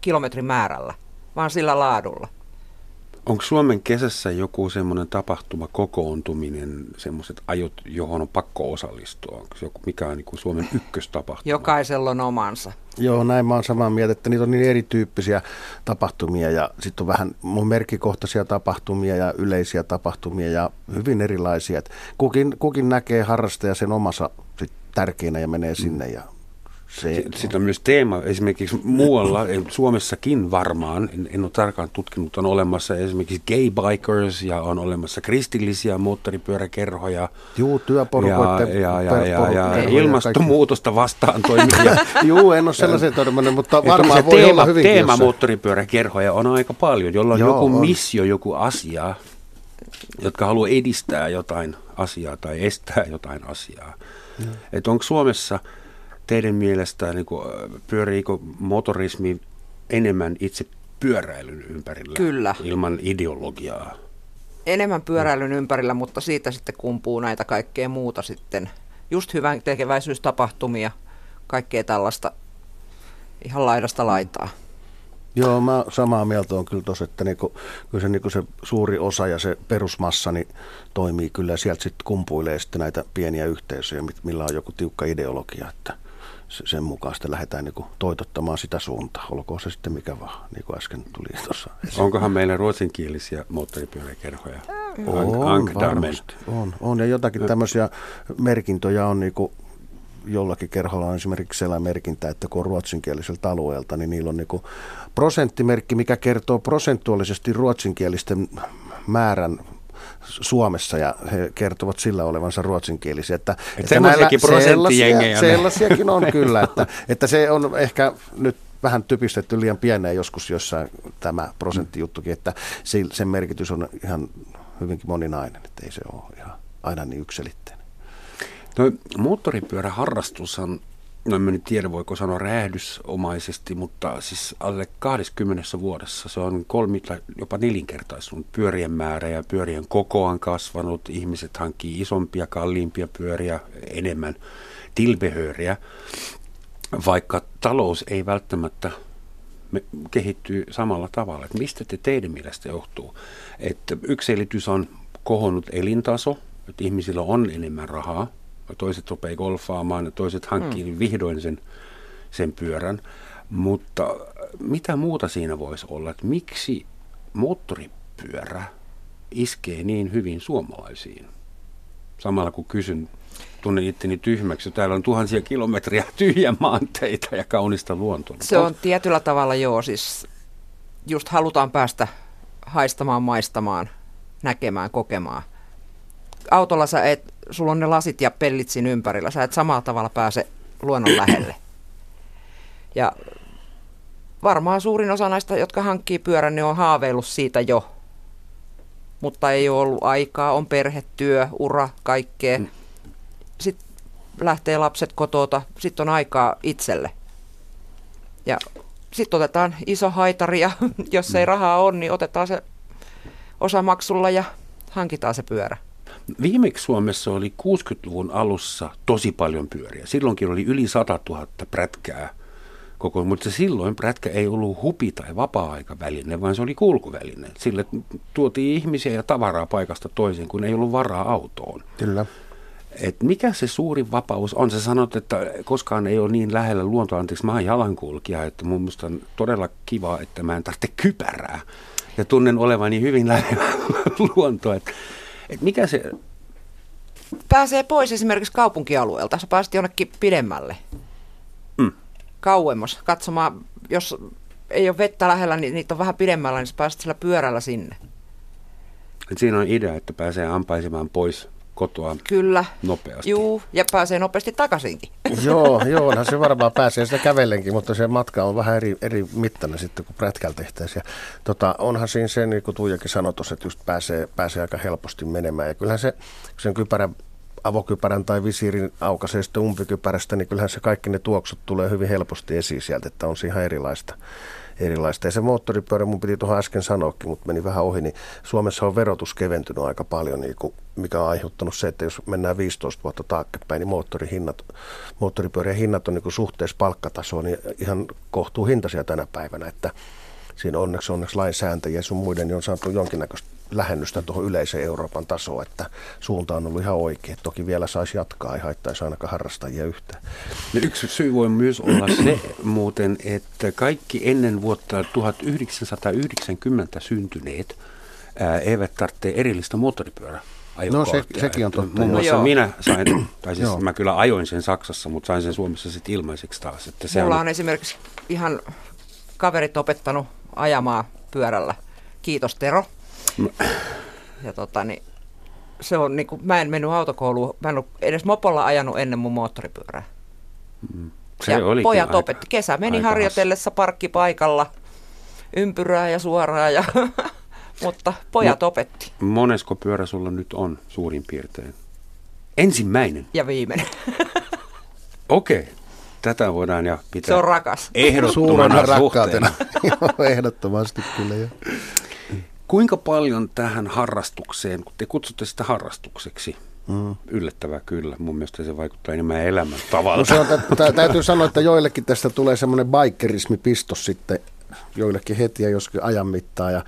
kilometrin määrällä, vaan sillä laadulla. Onko Suomen kesässä joku semmoinen tapahtuma, kokoontuminen, semmoiset ajot, johon on pakko osallistua? Onko joku, mikä on niin kuin Suomen ykköstapahtuma? Jokaisella on omansa. Joo, näin mä oon samaa mieltä, että niitä on niin erityyppisiä tapahtumia ja sitten on vähän mun merkikohtaisia tapahtumia ja yleisiä tapahtumia ja hyvin erilaisia. kukin, kukin näkee harrastaja sen omassa sit tärkeänä ja menee sinne ja se, Sitten on myös teema esimerkiksi muualla, Suomessakin varmaan, en, en ole tarkkaan tutkinut, on olemassa esimerkiksi gay bikers ja on olemassa kristillisiä moottoripyöräkerhoja. Juu, työporukoiden. Ja, ja, ja, ja, ja ilmastonmuutosta vastaan toimivia. *laughs* Juu, en ole sellaisen törmännyt, mutta varmaan voi teema, olla hyvinkin. Teema moottoripyöräkerhoja on aika paljon, jolla on Joo, joku on. missio, joku asia, jotka haluaa edistää jotain asiaa tai estää jotain asiaa. Että onko Suomessa teidän mielestä niin kuin, pyöriikö motorismi enemmän itse pyöräilyn ympärillä? Kyllä. Ilman ideologiaa? Enemmän pyöräilyn ympärillä, mutta siitä sitten kumpuu näitä kaikkea muuta sitten. Just hyvän tekeväisyystapahtumia, kaikkea tällaista ihan laidasta laitaa. Joo, mä samaa mieltä on kyllä tuossa, että niinku, kyllä se, niinku se suuri osa ja se perusmassa niin toimii kyllä ja sieltä sitten kumpuilee sitten näitä pieniä yhteisöjä, millä on joku tiukka ideologia, että sen mukaan sitten lähdetään niin toitottamaan sitä suuntaa, olkoon se sitten mikä vaan, niin kuin äsken tuli tuossa. Onkohan meillä ruotsinkielisiä moottoripyöräkerhoja? On, varmasti, on, on, ja jotakin tämmöisiä merkintöjä on niin kuin jollakin kerholla. On esimerkiksi sellainen merkintä, että kun on ruotsinkieliseltä alueelta, niin niillä on niin prosenttimerkki, mikä kertoo prosentuaalisesti ruotsinkielisten määrän Suomessa ja he kertovat sillä olevansa ruotsinkielisiä. Että, Et että näillä, sellaisia, sellaisiakin on kyllä, että, *laughs* että se on ehkä nyt vähän typistetty liian pieneen joskus jossain tämä prosenttijuttukin, että sen merkitys on ihan hyvinkin moninainen, että ei se ole ihan aina niin yksilitteinen. No, moottoripyöräharrastus on no en nyt tiedä voiko sanoa räjähdysomaisesti, mutta siis alle 20 vuodessa se on kolmi tai jopa nelinkertaistunut pyörien määrä ja pyörien koko on kasvanut. Ihmiset hankkii isompia, kalliimpia pyöriä, enemmän tilbehöriä, vaikka talous ei välttämättä kehittyy samalla tavalla. Että mistä te teidän mielestä johtuu? Että yksi selitys on kohonnut elintaso, että ihmisillä on enemmän rahaa, toiset rupeaa golfaamaan ja toiset hankkii mm. vihdoin sen, sen pyörän. Mutta mitä muuta siinä voisi olla, että miksi moottoripyörä iskee niin hyvin suomalaisiin? Samalla kun kysyn, tunnen itteni tyhmäksi. Täällä on tuhansia kilometriä tyhjä maanteita ja kaunista luontoa. Se on tietyllä tavalla joo, siis just halutaan päästä haistamaan, maistamaan, näkemään, kokemaan. Autolla sä et sulla on ne lasit ja pellit siinä ympärillä. Sä et samalla tavalla pääse luonnon *clears throat* lähelle. Ja varmaan suurin osa näistä, jotka hankkii pyörän, niin on haaveillut siitä jo. Mutta ei ole ollut aikaa, on perhe, työ, ura, kaikkea. Mm. Sitten lähtee lapset kotota, sitten on aikaa itselle. Ja sitten otetaan iso haitari ja *laughs* jos ei mm. rahaa ole, niin otetaan se osamaksulla ja hankitaan se pyörä. Viimeksi Suomessa oli 60-luvun alussa tosi paljon pyöriä. Silloinkin oli yli 100 000 prätkää koko, mutta silloin prätkä ei ollut hupi- tai vapaa-aikaväline, vaan se oli kulkuväline. Sille tuotiin ihmisiä ja tavaraa paikasta toiseen, kun ei ollut varaa autoon. Kyllä. Et mikä se suuri vapaus on? Sä sanot, että koskaan ei ole niin lähellä luontoa, anteeksi, mä oon jalankulkija, että mun mielestä on todella kiva, että mä en tarvitse kypärää. Ja tunnen olevani hyvin lähellä *laughs* luontoa. Että et mikä se... Pääsee pois esimerkiksi kaupunkialueelta. Sä pääset jonnekin pidemmälle. Mm. Kauemmas. Katsomaan, jos ei ole vettä lähellä, niin niitä on vähän pidemmällä, niin sä pääset sillä pyörällä sinne. Et siinä on idea, että pääsee ampaisemaan pois kotoa Kyllä. nopeasti. Juu, ja pääsee nopeasti takaisinkin. *laughs* joo, joo, onhan se varmaan pääsee sitä kävellenkin, mutta se matka on vähän eri, eri mittainen sitten kuin prätkällä tehtäisiin. Ja, tota, onhan siinä se, niin kuin Tuijakin sanoi tuossa, että just pääsee, pääsee aika helposti menemään. Ja kyllähän se, kun sen kypärän avokypärän tai visiirin aukaisee sitten umpikypärästä, niin kyllähän se kaikki ne tuoksut tulee hyvin helposti esiin sieltä, että on siinä erilaista erilaista. Ja se moottoripyörä, mun piti tuohon äsken sanoakin, mutta meni vähän ohi, niin Suomessa on verotus keventynyt aika paljon, niin kuin, mikä on aiheuttanut se, että jos mennään 15 vuotta taaksepäin, niin moottorihinnat, moottoripyörien hinnat on niin kuin suhteessa palkkatasoon niin ihan kohtuu hintaisia tänä päivänä, että siinä onneksi, onneksi lainsääntäjiä ja sun muiden niin on saatu jonkinnäköistä lähennystä tuohon yleiseen Euroopan tasoon, että suunta on ollut ihan oikea. Toki vielä saisi jatkaa, ei haittaisi ainakaan harrastajia yhtään. No yksi syy voi myös olla se muuten, että kaikki ennen vuotta 1990 syntyneet ää, eivät tarvitse erillistä moottoripyörää. No se, sekin on totta. Muun muassa no, minä sain, *clears throat* tai siis mä kyllä ajoin sen Saksassa, mutta sain sen Suomessa sitten ilmaiseksi taas. Että se Mulla on... on esimerkiksi ihan kaverit opettanut ajamaan pyörällä. Kiitos Tero. Ja tota, niin, se on, niin kuin, mä en mennyt autokouluun, mä en ole edes mopolla ajanut ennen mun moottoripyörää. Mm. Se ja pojat aika, opetti. Kesä meni harjoitellessa parkkipaikalla ympyrää ja suoraan, ja, *laughs* mutta pojat no, opetti. Monesko pyörä sulla nyt on suurin piirtein? Ensimmäinen. Ja viimeinen. *laughs* Okei. Okay. Tätä voidaan ja pitää. Se on rakas. Ehdottomana rakkautena. *laughs* Joo, ehdottomasti kyllä jo. Kuinka paljon tähän harrastukseen, kun te kutsutte sitä harrastukseksi, Mm. Yllättävää kyllä. Mun mielestä se vaikuttaa enemmän elämän tavalla. No t- täytyy sanoa, että joillekin tästä tulee semmoinen bikerismipistos sitten joillekin heti ja joskin ajan mittaan. Ja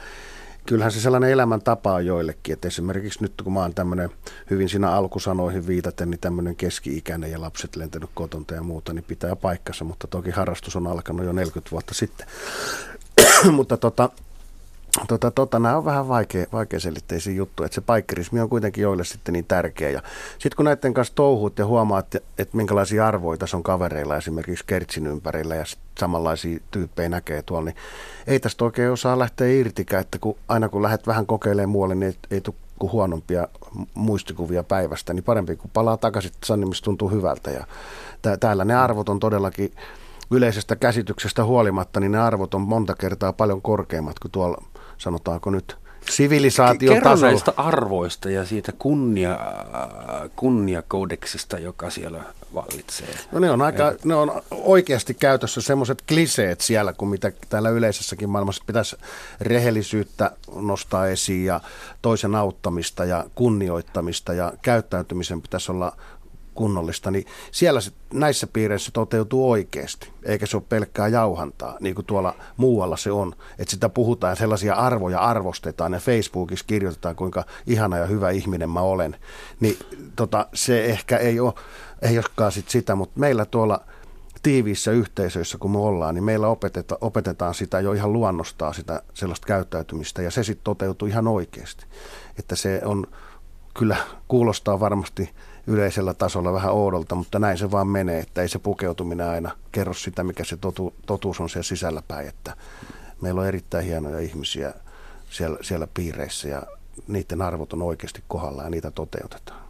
kyllähän se sellainen elämäntapa on joillekin. Että esimerkiksi nyt kun mä oon tämmöinen hyvin siinä alkusanoihin viitaten, niin tämmöinen keski-ikäinen ja lapset lentänyt kotonta ja muuta, niin pitää paikkansa. Mutta toki harrastus on alkanut jo 40 vuotta sitten. *clears throat* mutta tota, Tota, tota, nämä on vähän vaikea, vaikea selitteisiä juttuja, että se paikkerismi on kuitenkin joille sitten niin tärkeä. Ja sitten kun näiden kanssa touhuut ja huomaat, että, että minkälaisia arvoja tässä on kavereilla esimerkiksi Kertsin ympärillä ja samanlaisia tyyppejä näkee tuolla, niin ei tästä oikein osaa lähteä irtikään, että kun, aina kun lähdet vähän kokeilemaan muualle, niin ei, ei tule kuin huonompia muistikuvia päivästä, niin parempi kun palaa takaisin missä tuntuu hyvältä. Ja täällä ne arvot on todellakin yleisestä käsityksestä huolimatta, niin ne arvot on monta kertaa paljon korkeammat kuin tuolla sanotaanko nyt, sivilisaation Kerro tasolla. näistä arvoista ja siitä kunnia, kunniakoodeksista, joka siellä vallitsee. No ne on, aika, ne on oikeasti käytössä semmoiset kliseet siellä, kuin mitä täällä yleisessäkin maailmassa pitäisi rehellisyyttä nostaa esiin ja toisen auttamista ja kunnioittamista ja käyttäytymisen pitäisi olla kunnollista, niin siellä se, näissä piireissä toteutuu oikeasti, eikä se ole pelkkää jauhantaa, niin kuin tuolla muualla se on. Että sitä puhutaan, sellaisia arvoja arvostetaan ja Facebookissa kirjoitetaan, kuinka ihana ja hyvä ihminen mä olen. Niin tota, se ehkä ei ole, ei olekaan sit sitä, mutta meillä tuolla tiiviissä yhteisöissä, kun me ollaan, niin meillä opeteta, opetetaan sitä jo ihan luonnostaa sitä sellaista käyttäytymistä ja se sitten toteutuu ihan oikeasti. Että se on, kyllä kuulostaa varmasti yleisellä tasolla vähän oudolta, mutta näin se vaan menee, että ei se pukeutuminen aina kerro sitä, mikä se totu, totuus on siellä sisällä päin, että meillä on erittäin hienoja ihmisiä siellä, siellä piireissä ja niiden arvot on oikeasti kohdalla ja niitä toteutetaan.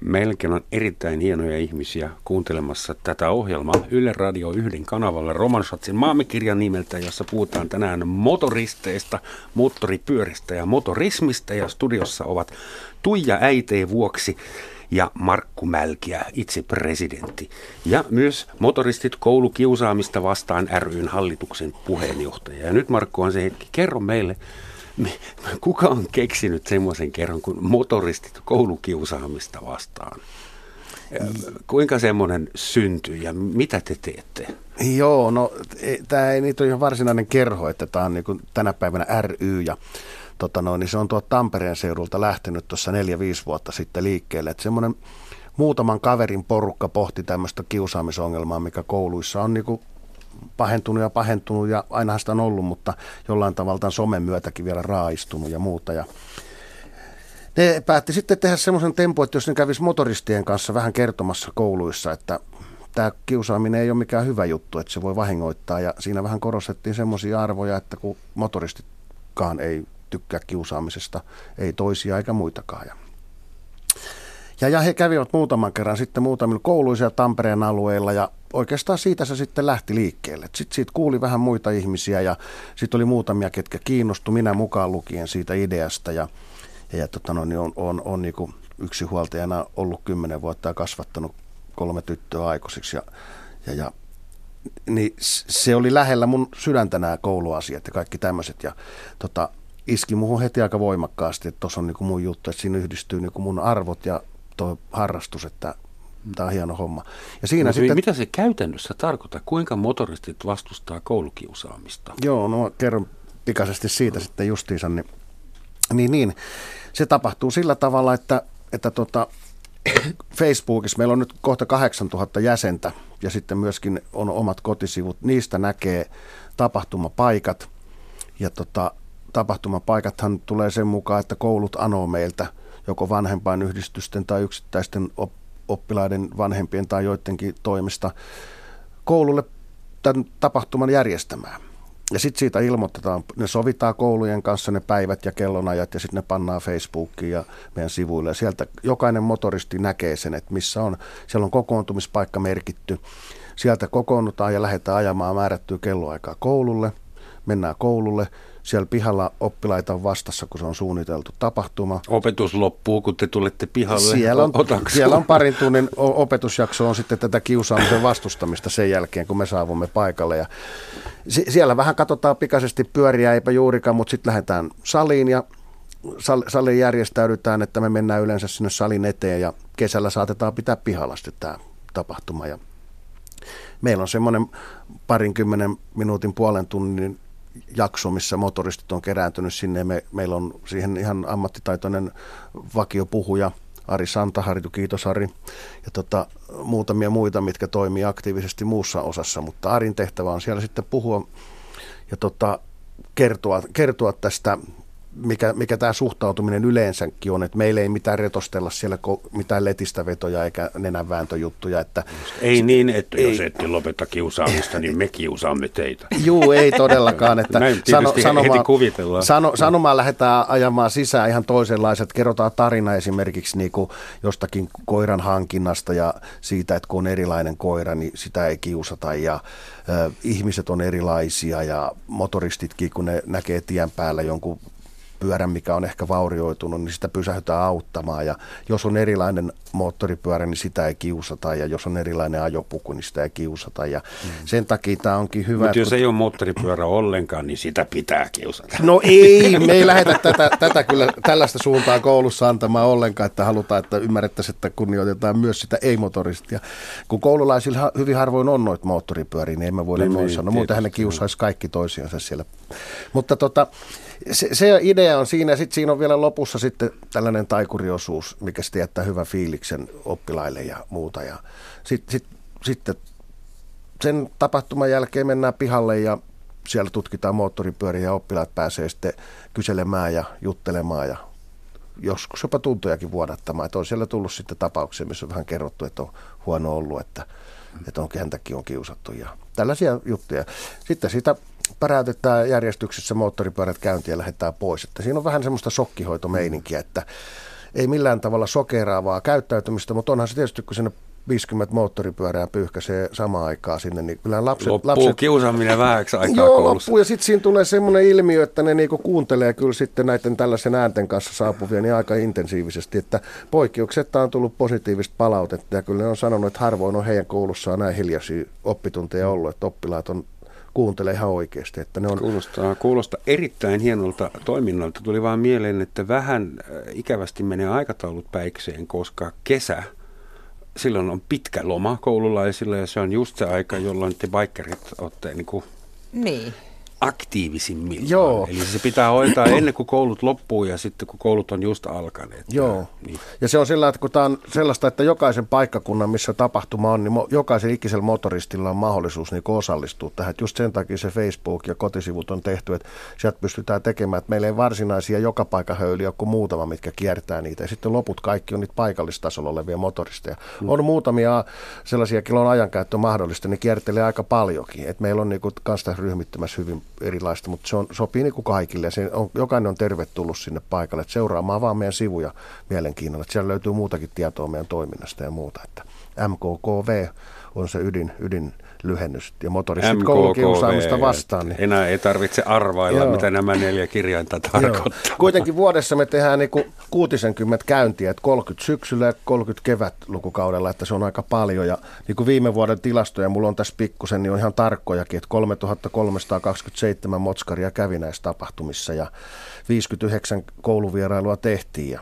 Meilläkin on erittäin hienoja ihmisiä kuuntelemassa tätä ohjelmaa Yle Radio yhden kanavalla Romansatsin maamikirjan nimeltä, jossa puhutaan tänään motoristeista, moottoripyöristä ja motorismista. Ja studiossa ovat Tuija Äitee vuoksi ja Markku Mälkiä, itse presidentti. Ja myös motoristit koulukiusaamista vastaan ryn hallituksen puheenjohtaja. Ja nyt Markku on se hetki, kerro meille, kuka on keksinyt semmoisen kerran kuin motoristit koulukiusaamista vastaan? Kuinka semmoinen syntyy ja mitä te teette? Joo, no e, tämä ei niitä ole ihan varsinainen kerho, että tämä on niin tänä päivänä ry ja tota noin, niin se on tuolta Tampereen seudulta lähtenyt tuossa neljä-viisi vuotta sitten liikkeelle. Että semmoinen muutaman kaverin porukka pohti tämmöistä kiusaamisongelmaa, mikä kouluissa on niin pahentunut ja pahentunut ja ainahan sitä on ollut, mutta jollain tavalla tämän somen myötäkin vielä raaistunut ja muuta. Ja ne päätti sitten tehdä semmoisen tempun, että jos ne kävisi motoristien kanssa vähän kertomassa kouluissa, että tämä kiusaaminen ei ole mikään hyvä juttu, että se voi vahingoittaa. Ja siinä vähän korostettiin semmoisia arvoja, että kun motoristitkaan ei tykkää kiusaamisesta, ei toisia eikä muitakaan. Ja Ja, he kävivät muutaman kerran sitten muutamilla kouluisia Tampereen alueilla ja oikeastaan siitä se sitten lähti liikkeelle. Sitten siitä kuuli vähän muita ihmisiä ja sitten oli muutamia, ketkä kiinnostu minä mukaan lukien siitä ideasta ja, ja, tota no, niin on, on, on niin yksinhuoltajana ollut kymmenen vuotta ja kasvattanut kolme tyttöä aikuisiksi ja, ja, ja niin se oli lähellä mun sydäntä nämä kouluasiat ja kaikki tämmöiset. Ja tota, iski muuhun heti aika voimakkaasti, että tuossa on niin mun juttu, että siinä yhdistyy niin mun arvot ja tuo harrastus, että tämä on hieno homma. Ja siinä sitten, mitä se käytännössä tarkoittaa? Kuinka motoristit vastustaa koulukiusaamista? Joo, no kerron pikaisesti siitä sitten justiinsa. Niin, niin, niin. Se tapahtuu sillä tavalla, että, että tota, *coughs* Facebookissa meillä on nyt kohta 8000 jäsentä ja sitten myöskin on omat kotisivut. Niistä näkee tapahtumapaikat ja tota, tapahtumapaikathan tulee sen mukaan, että koulut anoo meiltä joko vanhempain yhdistysten tai yksittäisten oppilaiden vanhempien tai joidenkin toimesta koululle tämän tapahtuman järjestämään. Ja sitten siitä ilmoitetaan, ne sovitaan koulujen kanssa ne päivät ja kellonajat ja sitten ne pannaan Facebookiin ja meidän sivuille. Ja sieltä jokainen motoristi näkee sen, että missä on. Siellä on kokoontumispaikka merkitty. Sieltä kokoonnutaan ja lähdetään ajamaan määrättyä kelloaikaa koululle. Mennään koululle siellä pihalla oppilaita on vastassa, kun se on suunniteltu tapahtuma. Opetus loppuu, kun te tulette pihalle. Siellä on, siellä on parin tunnin opetusjakso on sitten tätä kiusaamisen vastustamista sen jälkeen, kun me saavumme paikalle. Ja siellä vähän katsotaan pikaisesti pyöriä, eipä juurikaan, mutta sitten lähdetään saliin ja saliin järjestäydytään, että me mennään yleensä sinne salin eteen ja kesällä saatetaan pitää pihalla sitten tämä tapahtuma. Ja meillä on semmoinen parinkymmenen minuutin puolen tunnin jakso, missä motoristit on kerääntynyt sinne. Me, meillä on siihen ihan ammattitaitoinen vakiopuhuja, Ari Santaharju, kiitos Ari, ja tota, muutamia muita, mitkä toimii aktiivisesti muussa osassa, mutta Arin tehtävä on siellä sitten puhua ja tota, kertoa, kertoa tästä mikä, mikä tämä suhtautuminen yleensäkin on, että meillä ei mitään retostella siellä mitään letistä vetoja eikä nenänvääntöjuttuja. Että ei niin, että ei. jos ette lopeta kiusaamista, niin me kiusaamme teitä. *laughs* Juu, ei todellakaan. Että sano, sanomaan, kuvitellaan. Sano, sanomaan lähdetään ajamaan sisään ihan toisenlaiset. Kerrotaan tarina esimerkiksi niin kuin jostakin koiran hankinnasta ja siitä, että kun on erilainen koira, niin sitä ei kiusata ja ö, ihmiset on erilaisia ja motoristitkin, kun ne näkee tien päällä jonkun pyörän, mikä on ehkä vaurioitunut, niin sitä pysähdytään auttamaan. Ja jos on erilainen moottoripyörä, niin sitä ei kiusata. Ja jos on erilainen ajopuku, niin sitä ei kiusata. Ja mm. sen takia tämä onkin hyvä. Mutta jos kun... ei ole moottoripyörä ollenkaan, niin sitä pitää kiusata. No ei, me ei lähdetä tätä, tätä kyllä tällaista suuntaa koulussa antamaan ollenkaan, että halutaan, että ymmärrettäisiin, että kunnioitetaan myös sitä ei-motoristia. Kun koululaisilla hyvin harvoin on noita moottoripyöriä, niin emme voi niin, noin sanoa. Muuten ne kiusaisi kaikki toisiansa siellä. Mutta tota, se, se idea on siinä, sitten siinä on vielä lopussa sitten tällainen taikuriosuus, mikä sitten jättää hyvän fiiliksen oppilaille ja muuta. Ja sitten sit, sitten sen tapahtuman jälkeen mennään pihalle ja siellä tutkitaan moottoripyöriä ja oppilaat pääsee sitten kyselemään ja juttelemaan ja joskus jopa tuntojakin vuodattamaan. Että on siellä tullut sitten tapauksia, missä on vähän kerrottu, että on huono ollut, että, että on häntäkin on kiusattu ja tällaisia juttuja. Sitten siitä päräytetään järjestyksessä moottoripyörät käyntiin ja lähdetään pois. Että siinä on vähän semmoista shokkihoitomeininkiä, että ei millään tavalla sokeraavaa käyttäytymistä, mutta onhan se tietysti, kun sinne 50 moottoripyörää pyyhkäisee samaan aikaan sinne, niin kyllä lapset... Loppuu lapset, kiusaaminen vähäksi *laughs* aikaa Joo, koulussa. loppuu ja sitten siinä tulee semmoinen ilmiö, että ne niinku kuuntelee kyllä sitten näiden tällaisen äänten kanssa saapuvia niin aika intensiivisesti, että poikkeuksetta on tullut positiivista palautetta ja kyllä ne on sanonut, että harvoin on heidän koulussaan näin hiljaisia oppitunteja ollut, että oppilaat on kuuntele ihan oikeasti. Että ne on... kuulostaa, kuulostaa erittäin hienolta toiminnalta. Tuli vaan mieleen, että vähän äh, ikävästi menee aikataulut päikseen, koska kesä, silloin on pitkä loma koululaisilla ja se on just se aika, jolloin te bikerit olette niin kuin niin aktiivisimmillaan. Joo. Eli se pitää hoitaa ennen kuin koulut loppuu ja sitten kun koulut on just alkaneet. Joo. Niin. Ja se on sillä, että kun tämä on sellaista, että jokaisen paikkakunnan, missä tapahtuma on, niin jokaisen ikisellä motoristilla on mahdollisuus niin osallistua tähän. Että just sen takia se Facebook ja kotisivut on tehty, että sieltä pystytään tekemään, että meillä ei varsinaisia joka paikka höyliä kuin muutama, mitkä kiertää niitä. Ja sitten loput kaikki on niitä paikallistasolla olevia motoristeja. Mm. On muutamia sellaisia, kilon ajankäyttö mahdollista, ne kiertelee aika paljonkin. että meillä on niin kuin, kanssa ryhmittymässä hyvin erilaista, mutta se on, sopii niin kuin kaikille. Se on, jokainen on tervetullut sinne paikalle, että seuraamaan vaan meidän sivuja mielenkiinnolla. Että siellä löytyy muutakin tietoa meidän toiminnasta ja muuta. Että MKKV on se ydin, ydin lyhennys ja motoristit koulukiusaamista vastaan. Niin. Enää ei tarvitse arvailla, Joo. mitä nämä neljä kirjainta tarkoittaa. *laughs* Joo. Kuitenkin vuodessa me tehdään niin 60 käyntiä, että 30 syksyllä ja 30 kevätlukukaudella, että se on aika paljon. Ja niin kuin viime vuoden tilastoja, mulla on tässä pikkusen, niin on ihan tarkkojakin, että 3327 motskaria kävi näissä tapahtumissa ja 59 kouluvierailua tehtiin. Ja,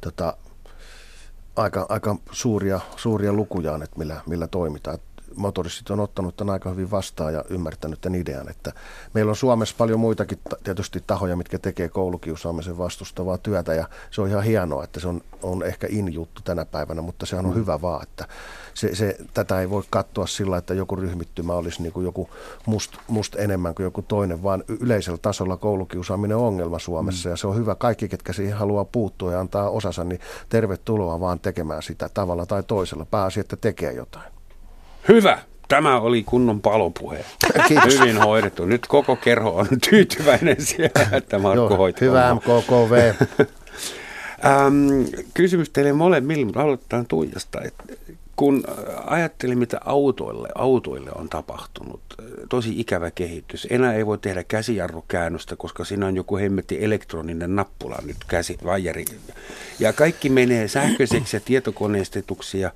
tota, aika, aika suuria, suuria lukuja on, että millä, millä toimitaan motoristit on ottanut tämän aika hyvin vastaan ja ymmärtänyt tämän idean, että meillä on Suomessa paljon muitakin tietysti tahoja, mitkä tekee koulukiusaamisen vastustavaa työtä ja se on ihan hienoa, että se on, on ehkä in-juttu tänä päivänä, mutta sehän on mm. hyvä vaan, että se, se, tätä ei voi katsoa sillä, että joku ryhmittymä olisi niin kuin joku must, must enemmän kuin joku toinen, vaan yleisellä tasolla koulukiusaaminen on ongelma Suomessa mm. ja se on hyvä. Kaikki, ketkä siihen haluaa puuttua ja antaa osansa, niin tervetuloa vaan tekemään sitä tavalla tai toisella. Pääasia, että tekee jotain. Hyvä. Tämä oli kunnon palopuhe. Kiitos. Hyvin hoidettu. Nyt koko kerho on *laughs* tyytyväinen siellä, että Markko hoitaa. Hyvä MKKV. *laughs* ähm, kysymys teille molemmille, mutta aloitetaan Tuijasta. Et kun ajattelin, mitä autoille, autoille on tapahtunut, tosi ikävä kehitys. Enää ei voi tehdä käsijarrukäännöstä, koska siinä on joku hemmetti elektroninen nappula nyt käsi, vajeri. Ja kaikki menee sähköiseksi ja tietokoneistetuksi ja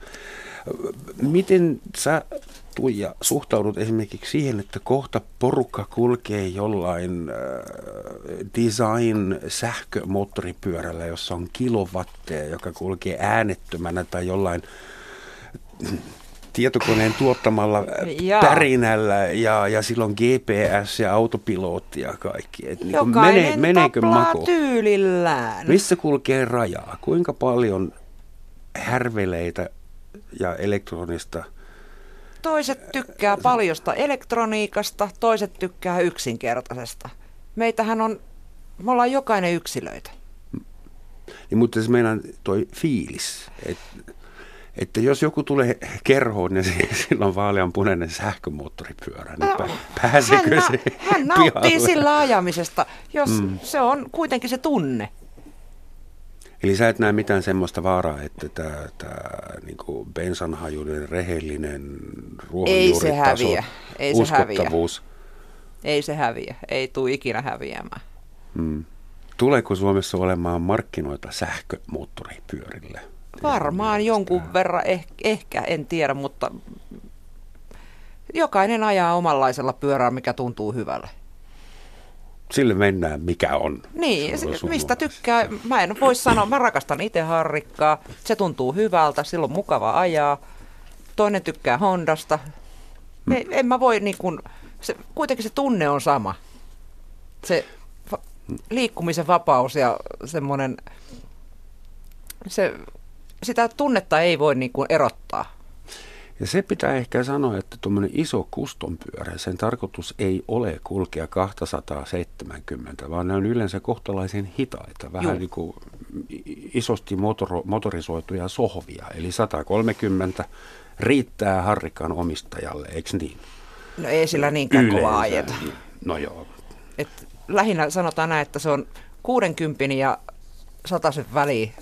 Miten sä, Tuija, suhtaudut esimerkiksi siihen, että kohta porukka kulkee jollain äh, design-sähkömoottoripyörällä, jossa on kilowatteja, joka kulkee äänettömänä tai jollain tietokoneen tuottamalla Jaa. pärinällä ja, ja silloin GPS ja autopilotti ja kaikki. Et niin mene, meneekö mako? tyylillään. Missä kulkee rajaa? Kuinka paljon härveleitä ja elektronista. Toiset tykkää paljosta elektroniikasta, toiset tykkää yksinkertaisesta. Meitähän on, me ollaan jokainen yksilöitä. Niin, mutta se meidän toi fiilis, että että jos joku tulee kerhoon ja *laughs* sillä on vaaleanpunainen sähkömoottoripyörä, niin no, pääsekö hän, se Hän nauttii pihalle? sillä ajamisesta, jos mm. se on kuitenkin se tunne. Eli sä et näe mitään semmoista vaaraa, että tämä, tämä niin bensanhajuinen, rehellinen ruohonjuuritaso, Ei se häviä. Ei se häviä. Ei se häviä. Ei tule ikinä häviämään. Hmm. Tuleeko Suomessa olemaan markkinoita sähkömoottoripyörille? Varmaan jonkun verran, eh, ehkä, en tiedä, mutta jokainen ajaa omanlaisella pyörällä, mikä tuntuu hyvälle sille mennään, mikä on. Niin, mistä tykkää. Mä en voi sanoa, mä rakastan itse harrikkaa. Se tuntuu hyvältä, silloin mukava ajaa. Toinen tykkää Hondasta. Hmm. En, en mä voi niin kuin, se, kuitenkin se tunne on sama. Se va- liikkumisen vapaus ja semmoinen, se, sitä tunnetta ei voi niin kuin erottaa. Ja se pitää ehkä sanoa, että tuommoinen iso kustonpyörä, sen tarkoitus ei ole kulkea 270, vaan ne on yleensä kohtalaisen hitaita, vähän Joo. niin kuin isosti motor, motorisoituja sohvia. Eli 130 riittää harrikan omistajalle, eikö niin? No ei sillä niinkään Yleensä. kova ajeta. No joo. Et lähinnä sanotaan näin, että se on 60 ja 100 väliin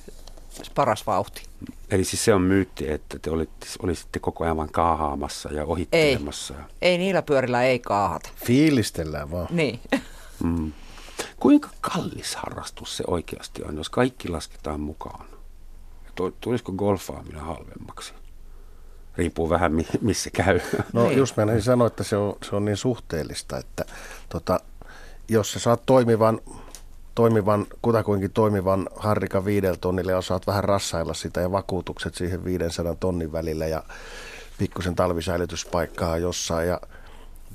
paras vauhti. Eli siis se on myytti, että te olitte, olisitte koko ajan vain kaahaamassa ja ohittelemassa. Ei, ei niillä pyörillä ei kaahata. Fiilistellään vaan. Niin. Mm. Kuinka kallis harrastus se oikeasti on, jos kaikki lasketaan mukaan? Tulisiko golfaaminen halvemmaksi? Riippuu vähän, missä käy. No niin. just mä sanoa, että se on, se on niin suhteellista, että tota, jos sä saat toimivan toimivan, kutakuinkin toimivan harrika viidellä tonnille ja osaat vähän rassailla sitä ja vakuutukset siihen 500 tonnin välillä ja pikkusen talvisäilytyspaikkaa jossain ja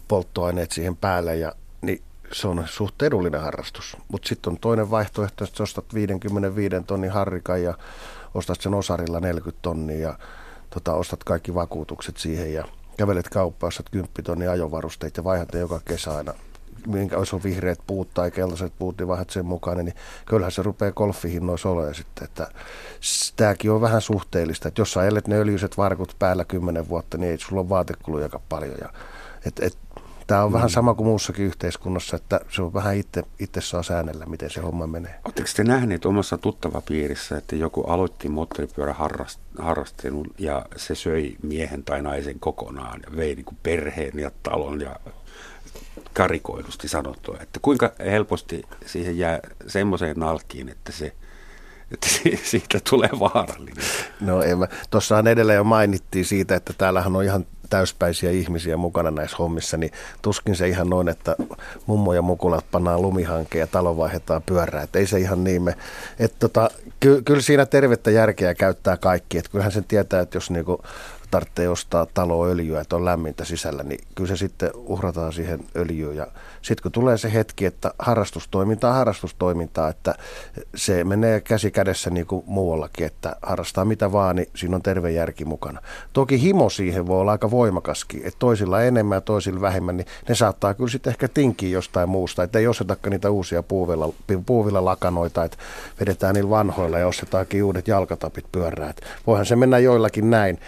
polttoaineet siihen päälle ja niin se on suht edullinen harrastus. Mutta sitten on toinen vaihtoehto, että ostat 55 tonnin harrikan ja ostat sen osarilla 40 tonnia ja tota, ostat kaikki vakuutukset siihen ja kävelet kauppaan, ostat 10 tonnin ajovarusteet ja vaihdat joka kesä aina minkä olisi on vihreät puut tai keltaiset puut, niin vaihdat sen mukaan, niin kyllähän se rupeaa golfihinnoissa olemaan sitten. Että tämäkin on vähän suhteellista, että jos sä ajelet ne öljyiset varkut päällä kymmenen vuotta, niin ei sulla ole vaatekuluja aika paljon. Ja, et, et, Tämä on mm. vähän sama kuin muussakin yhteiskunnassa, että se on vähän itse, itse saa säännellä, miten se homma menee. Oletteko te nähneet omassa tuttavapiirissä, että joku aloitti moottoripyörän harrastelun ja se söi miehen tai naisen kokonaan ja vei niin kuin perheen ja talon ja karikoidusti sanottua, että kuinka helposti siihen jää semmoiseen nalkkiin, että se että *laughs* siitä tulee vaarallinen. No en mä. Tuossahan edelleen jo mainittiin siitä, että täällähän on ihan täyspäisiä ihmisiä mukana näissä hommissa, niin tuskin se ihan noin, että mummo ja mukulat pannaan lumihanke ja talo vaihdetaan pyörää. Että ei se ihan niin me. Että tota, ky- kyllä siinä tervettä järkeä käyttää kaikki. Että kyllähän sen tietää, että jos niinku tarvitsee ostaa taloöljyä, että on lämmintä sisällä, niin kyllä se sitten uhrataan siihen öljyyn. Ja sitten kun tulee se hetki, että harrastustoiminta on harrastustoimintaa, että se menee käsi kädessä niin kuin muuallakin, että harrastaa mitä vaan, niin siinä on terve järki mukana. Toki himo siihen voi olla aika voimakaskin, että toisilla enemmän ja toisilla vähemmän, niin ne saattaa kyllä sitten ehkä tinkiä jostain muusta, että ei ostetakaan niitä uusia puuvilla, puuvilla lakanoita, että vedetään niillä vanhoilla ja ostetaankin uudet jalkatapit pyörää. voihan se mennä joillakin näin.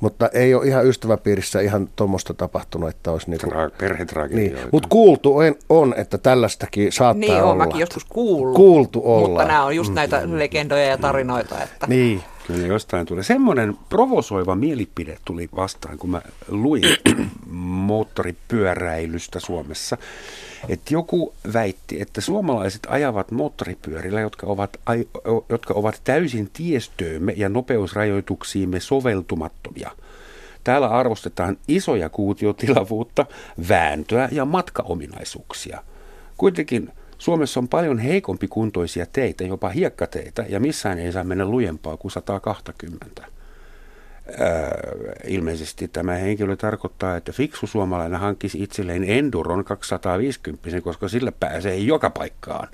Mutta ei ole ihan ystäväpiirissä ihan tuommoista tapahtunut, että olisi niinku, Tra- niin. Mutta kuultu on, on, että tällaistäkin saattaa niin, olla. Niin, mäkin joskus kuullut. Kuultu olla. Mutta nämä on just näitä mm. legendoja ja tarinoita. Että... Niin. Kyllä jostain tuli. Semmoinen provosoiva mielipide tuli vastaan, kun mä luin *clears throat* moottoripyöräilystä Suomessa. Että joku väitti, että suomalaiset ajavat moottoripyörillä, jotka ovat, jotka ovat täysin tiestöömme ja nopeusrajoituksiimme soveltumattomia. Täällä arvostetaan isoja kuutiotilavuutta, vääntöä ja matkaominaisuuksia. Kuitenkin Suomessa on paljon heikompi kuntoisia teitä, jopa hiekkateitä, ja missään ei saa mennä lujempaa kuin 120. Öö, ilmeisesti tämä henkilö tarkoittaa, että fiksu suomalainen hankkisi itselleen Enduron 250, koska sillä pääsee joka paikkaan.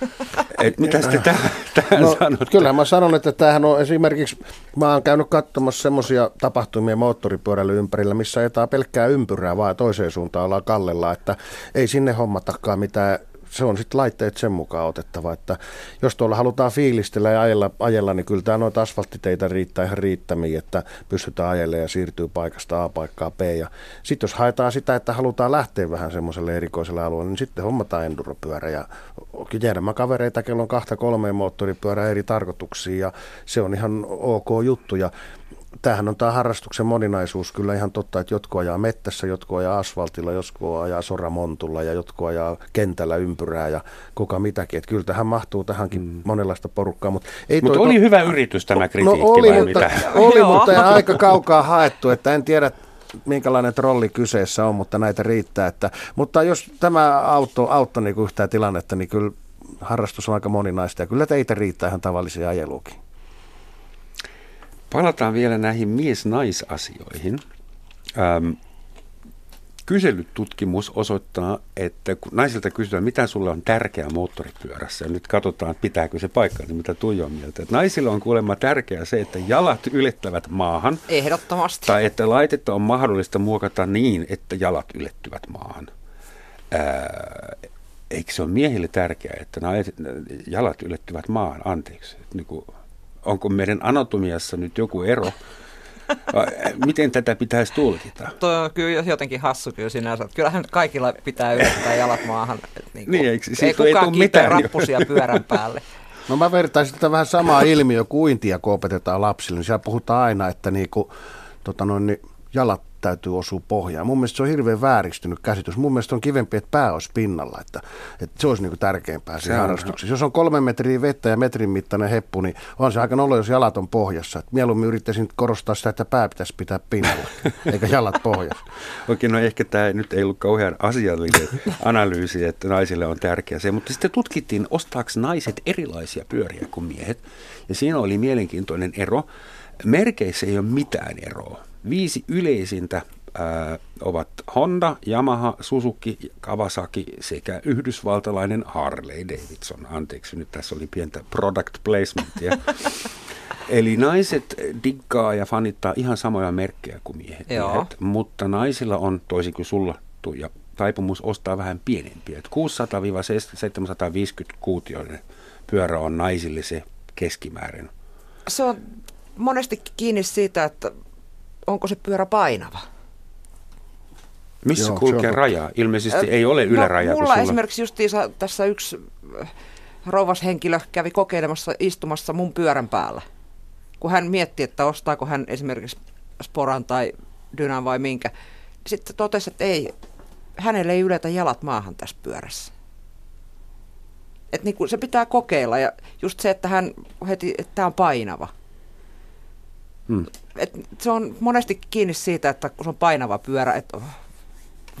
*laughs* Et mitä te tähän, tähän no, sanotte? Kyllä mä sanon, että tämähän on esimerkiksi, mä oon käynyt katsomassa semmoisia tapahtumia moottoripyöräily ympärillä, missä ajetaan pelkkää ympyrää vaan toiseen suuntaan ollaan kallella, että ei sinne hommatakaan mitään se on sitten laitteet sen mukaan otettava, että jos tuolla halutaan fiilistellä ja ajella, ajella niin kyllä tämä noita asfalttiteitä riittää ihan riittämiin, että pystytään ajelemaan ja siirtyy paikasta A paikkaa B. Ja sitten jos haetaan sitä, että halutaan lähteä vähän semmoiselle erikoiselle alueelle, niin sitten hommataan enduropyörä ja tiedämme kavereita, kello on kahta kolmeen moottoripyörää eri tarkoituksiin ja se on ihan ok juttu. Ja tämähän on tämä harrastuksen moninaisuus kyllä ihan totta, että jotkut ajaa mettässä, jotkut ajaa asfaltilla, jotkut ajaa soramontulla ja jotkut ajaa kentällä ympyrää ja kuka mitäkin. Että kyllä tähän mahtuu tähänkin mm. monenlaista porukkaa. Mutta Mut oli to... hyvä yritys tämä kritiikki no, oli, vai mutta, mitä? Oli, mutta aika kaukaa haettu, että en tiedä minkälainen trolli kyseessä on, mutta näitä riittää. Että, mutta jos tämä auto auttoi niin yhtään tilannetta, niin kyllä harrastus on aika moninaista ja kyllä teitä riittää ihan tavallisia ajeluukin. Palataan vielä näihin mies-naisasioihin. Ähm, kyselytutkimus osoittaa, että kun naisilta kysytään, mitä sulle on tärkeää moottoripyörässä, ja nyt katsotaan, että pitääkö se paikkaa, niin mitä Tuija on mieltä. Että naisilla on kuulemma tärkeää se, että jalat ylittävät maahan. Ehdottomasti. Tai että laitetta on mahdollista muokata niin, että jalat ylettyvät maahan. Ää, eikö se ole miehille tärkeää, että naiset, jalat ylettyvät maahan? Anteeksi. Niin kuin, onko meidän anatomiassa nyt joku ero? Miten tätä pitäisi tulkita? Tuo on kyllä jotenkin hassu kyllä sinänsä. Kyllähän kaikilla pitää yrittää jalat maahan. Niin, kuin, niin eikö, ei kukaan ei mitään rappusia pyörän päälle. *laughs* No mä vertaisin tätä vähän samaa ilmiö kuin intia, kun opetetaan lapsille. Niin siellä puhutaan aina, että niinku, tota noin, niin jalat täytyy osua pohjaan. Mun mielestä se on hirveän vääristynyt käsitys. Mun mielestä on kivempi, että pää olisi pinnalla, että, että se olisi niin kuin tärkeämpää siinä harrastuksessa. Jos on kolme metriä vettä ja metrin mittainen heppu, niin on se aika nolo, jos jalat on pohjassa. Et mieluummin yrittäisin korostaa sitä, että pää pitäisi pitää pinnalla, *laughs* eikä jalat pohjassa. Okei, no ehkä tämä nyt ei ollut kauhean asiallinen analyysi, että naisille on tärkeää se, mutta sitten tutkittiin, ostaako naiset erilaisia pyöriä kuin miehet, ja siinä oli mielenkiintoinen ero. Merkeissä ei ole mitään eroa. Viisi yleisintä ää, ovat Honda, Yamaha, Suzuki, Kawasaki sekä yhdysvaltalainen Harley Davidson. Anteeksi, nyt tässä oli pientä product placementia. *laughs* Eli naiset diggaa ja fanittaa ihan samoja merkkejä kuin miehet, miehet mutta naisilla on, toisin kuin sulla, ja taipumus ostaa vähän pienempiä. 600-750 kuutioinen pyörä on naisille se keskimäärin. Se on monesti kiinni siitä, että onko se pyörä painava? Missä Joo, kulkee on raja? Ilmeisesti ei ole yläraja. No, kun mulla sulla... esimerkiksi justiinsa tässä yksi äh, rouvashenkilö kävi kokeilemassa istumassa mun pyörän päällä. Kun hän mietti, että ostaako hän esimerkiksi sporan tai dynan vai minkä. Sitten totesi, että ei, hänelle ei yletä jalat maahan tässä pyörässä. Et niin kuin se pitää kokeilla ja just se, että hän heti, että tämä on painava. Hmm. Et se on monesti kiinni siitä, että kun se on painava pyörä, että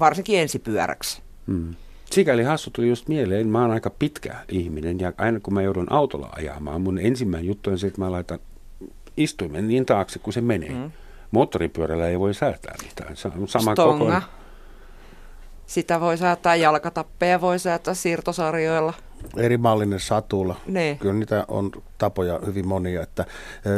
varsinkin ensipyöräksi. Hmm. Sikäli hassu tuli just mieleen, mä oon aika pitkä ihminen ja aina kun mä joudun autolla ajamaan, mun ensimmäinen juttu on se, että mä laitan istuimen niin taakse kuin se menee. Mm. Moottoripyörällä ei voi säätää mitään. Sama Stonga. kokoinen. Sitä voi säätää, jalkatappeja voi säätää siirtosarjoilla. Eri mallinen satula. Niin. Kyllä niitä on tapoja hyvin monia. Että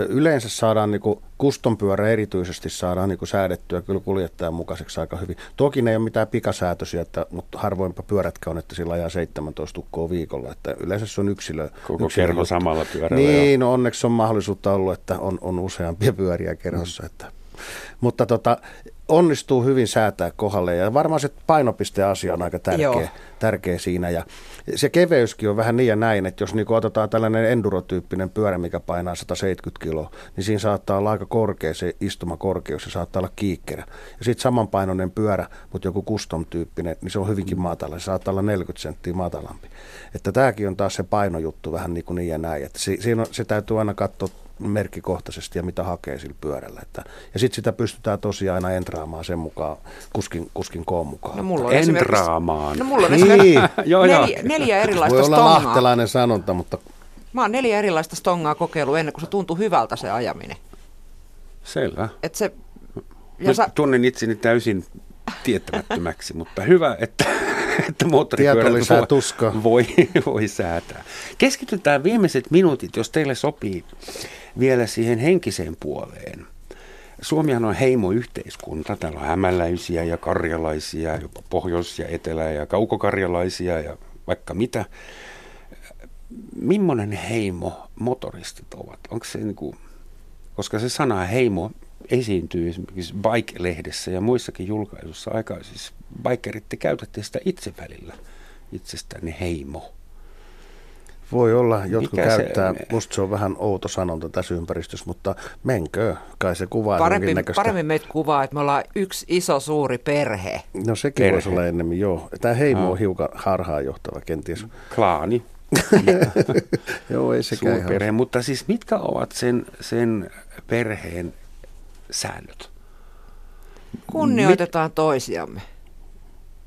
yleensä saadaan niinku, kustonpyörä erityisesti saadaan niinku säädettyä kyllä kuljettajan mukaiseksi aika hyvin. Toki ne ei ole mitään pikasäätösiä, että, mutta harvoinpa pyörätkä on, että sillä ajaa 17 tukkoa viikolla. Että yleensä se on yksilö. Koko yksilö kerho juttu. samalla pyörällä. Niin, no onneksi on mahdollisuutta ollut, että on, on useampia pyöriä kerhossa. Mm. Että, mutta tota, onnistuu hyvin säätää kohdalle ja varmaan se painopisteasia on aika Joo. tärkeä, tärkeä siinä. Ja se keveyskin on vähän niin ja näin, että jos niin otetaan tällainen endurotyyppinen pyörä, mikä painaa 170 kiloa, niin siinä saattaa olla aika korkea se istumakorkeus ja saattaa olla kiikkerä. Ja sitten samanpainoinen pyörä, mutta joku custom-tyyppinen, niin se on hyvinkin matala. Se saattaa olla 40 senttiä matalampi. Että tämäkin on taas se painojuttu vähän niin kuin niin ja näin. Että si, siinä on, se täytyy aina katsoa merkkikohtaisesti ja mitä hakee sillä pyörällä. Että, ja sitten sitä pystytään tosiaan aina entraamaan sen mukaan, kuskin, kuskin koon mukaan. No mulla on En esimerkiksi- raamaan. No mulla on Niin. *laughs* Joo, joo. neljä, neljä erilaista Voi olla stongaa. lahtelainen sanonta, mutta Mä oon neljä erilaista stongaa kokeillut ennen kuin se tuntui hyvältä se ajaminen. Selvä. Et se, ja Nyt sa, tunnen itseni täysin tietämättömäksi, mutta hyvä, että, *laughs* että moottoripyörät voi- tuskaa. Voi, voi säätää. Keskitytään viimeiset minuutit, jos teille sopii vielä siihen henkiseen puoleen. Suomihan on heimoyhteiskunta. Täällä on hämäläisiä ja karjalaisia, jopa pohjois- ja etelä- ja kaukokarjalaisia ja vaikka mitä. Mimmonen heimo motoristit ovat? Onko se niin kuin, koska se sana heimo esiintyy esimerkiksi Bike-lehdessä ja muissakin julkaisuissa aikaa, siis bikerit te käytätte sitä itse välillä itsestänne heimo. voi olla, jotkut Mikä se- käyttää, musta se on vähän outo sanonta tässä ympäristössä, mutta menkö, kai se kuvaa paremmin, jonkinnäköistä- paremmin meitä kuvaa, että me ollaan yksi iso suuri perhe. No sekin Perhe. voisi olla enemmän, joo. Tämä heimo Ah. on hiukan harhaanjohtava kenties. Klaani, *laughs* joo, ei sekään ihan. suurperhe, mutta siis mitkä ovat sen, sen perheen säännöt? Kunnioitetaan toisiamme.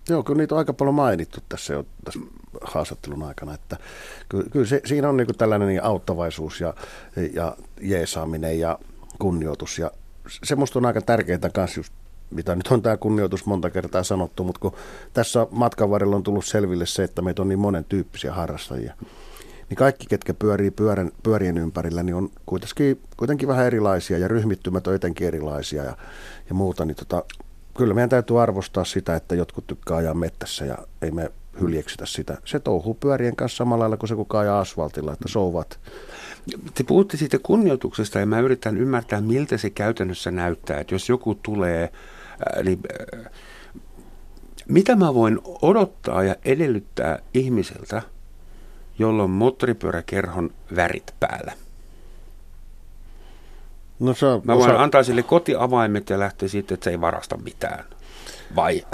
Joo, kyllä niitä on aika paljon mainittu tässä jo tässä haastattelun aikana, että kyllä, kyllä se, siinä on niin tällainen niin auttavaisuus ja, ja jeesaaminen ja kunnioitus ja se musta on aika tärkeää kanssa just, mitä nyt on tämä kunnioitus monta kertaa sanottu, mutta kun tässä matkan varrella on tullut selville se, että meitä on niin monen tyyppisiä harrastajia, niin kaikki, ketkä pyörii pyörän, pyörien ympärillä, niin on kuitenkin, kuitenkin vähän erilaisia ja ryhmittymät on jotenkin erilaisia ja, ja muuta, niin tota, kyllä meidän täytyy arvostaa sitä, että jotkut tykkää ajaa mettässä ja ei me hyljeksytä sitä. Se touhuu pyörien kanssa samalla lailla kuin se kuka ajaa asfaltilla, että souvat. Te puhutte siitä kunnioituksesta ja mä yritän ymmärtää, miltä se käytännössä näyttää. Että jos joku tulee, ää, niin, ää, mitä mä voin odottaa ja edellyttää ihmiseltä, jolla on moottoripyöräkerhon värit päällä? No on Mä voin osa- antaa sille kotiavaimet ja lähteä siitä, että se ei varasta mitään. Vai? *laughs*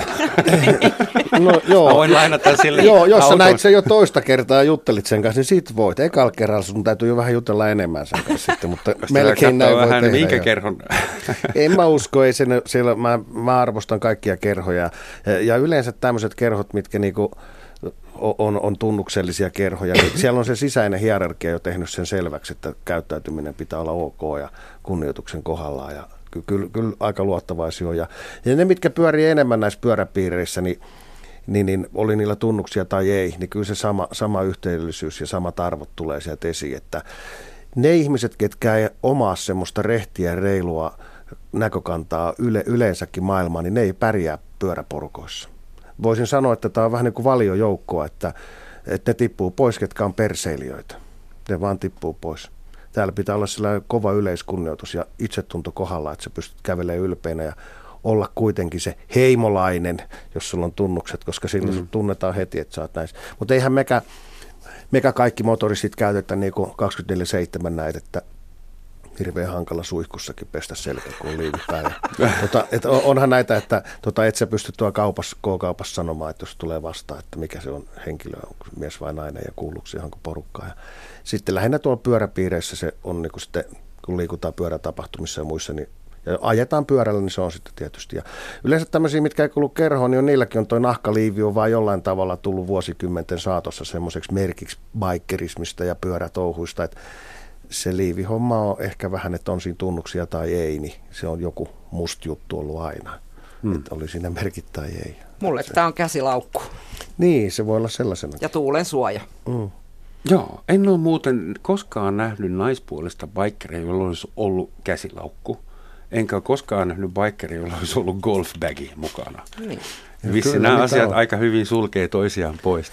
No, joo. Mä voin lainata sille Joo, jos sä auton. näit sen jo toista kertaa ja juttelit sen kanssa, niin sit voit. Ekalla kerralla sun täytyy jo vähän jutella enemmän sen kanssa sitten, mutta *laughs* Jos melkein näin voi tehdä. minkä kerhon. *laughs* En mä usko, ei sen, siellä, mä, mä arvostan kaikkia kerhoja. Ja, ja yleensä tämmöiset kerhot, mitkä niinku o- on, on tunnuksellisia kerhoja, niin siellä on se sisäinen hierarkia jo tehnyt sen selväksi, että käyttäytyminen pitää olla ok ja kunnioituksen kohdallaan. Ja ky- kyllä, kyllä aika luottavaisia on. Ja, ja ne, mitkä pyörii enemmän näissä pyöräpiireissä, niin niin, niin oli niillä tunnuksia tai ei, niin kyllä se sama, sama yhteisöllisyys ja samat arvot tulee sieltä esiin, että ne ihmiset, ketkä ei omaa semmoista rehtiä reilua näkökantaa yle, yleensäkin maailmaan, niin ne ei pärjää pyöräporukoissa. Voisin sanoa, että tämä on vähän niin kuin valiojoukkoa, että, että ne tippuu pois, ketkä on perseilijöitä. Ne vaan tippuu pois. Täällä pitää olla sillä kova yleiskunnioitus ja itsetunto kohdalla, että sä pystyt kävelemään ylpeänä ja olla kuitenkin se heimolainen, jos sulla on tunnukset, koska silloin mm. tunnetaan heti, että sä oot näissä. Mutta eihän mekä, mekä kaikki motoristit käytetä niin 24-7 näitä, että hirveän hankala suihkussakin pestä selkä, kun on liivi päällä. *laughs* tota, et onhan näitä, että tota, et sä pysty tuo kaupassa, K-kaupassa sanomaan, että jos tulee vastaan, että mikä se on henkilö, onko mies vai nainen ja kuuluuko johonkin porukkaan. Ja sitten lähinnä tuolla pyöräpiireissä se on niin kuin sitten, kun liikutaan pyörätapahtumissa ja muissa, niin ja ajetaan pyörällä, niin se on sitten tietysti. Ja yleensä tämmöisiä, mitkä ei kuulu kerhoon, niin on, niilläkin on toi nahkaliivi on vaan jollain tavalla tullut vuosikymmenten saatossa semmoiseksi merkiksi bikerismista ja pyörätouhuista, että se liivihomma on ehkä vähän, että on siinä tunnuksia tai ei, niin se on joku must juttu ollut aina. Hmm. Että oli siinä merkit tai ei. Mulle tämä on käsilaukku. Niin, se voi olla sellaisena. Ja tuulen suoja. Mm. Joo, en ole muuten koskaan nähnyt naispuolesta bikeria, jolla olisi ollut käsilaukku. Enkä ole koskaan nähnyt bikeria, jolla olisi ollut golfbagi mukana. Niin. Vissi nämä asiat on. aika hyvin sulkee toisiaan pois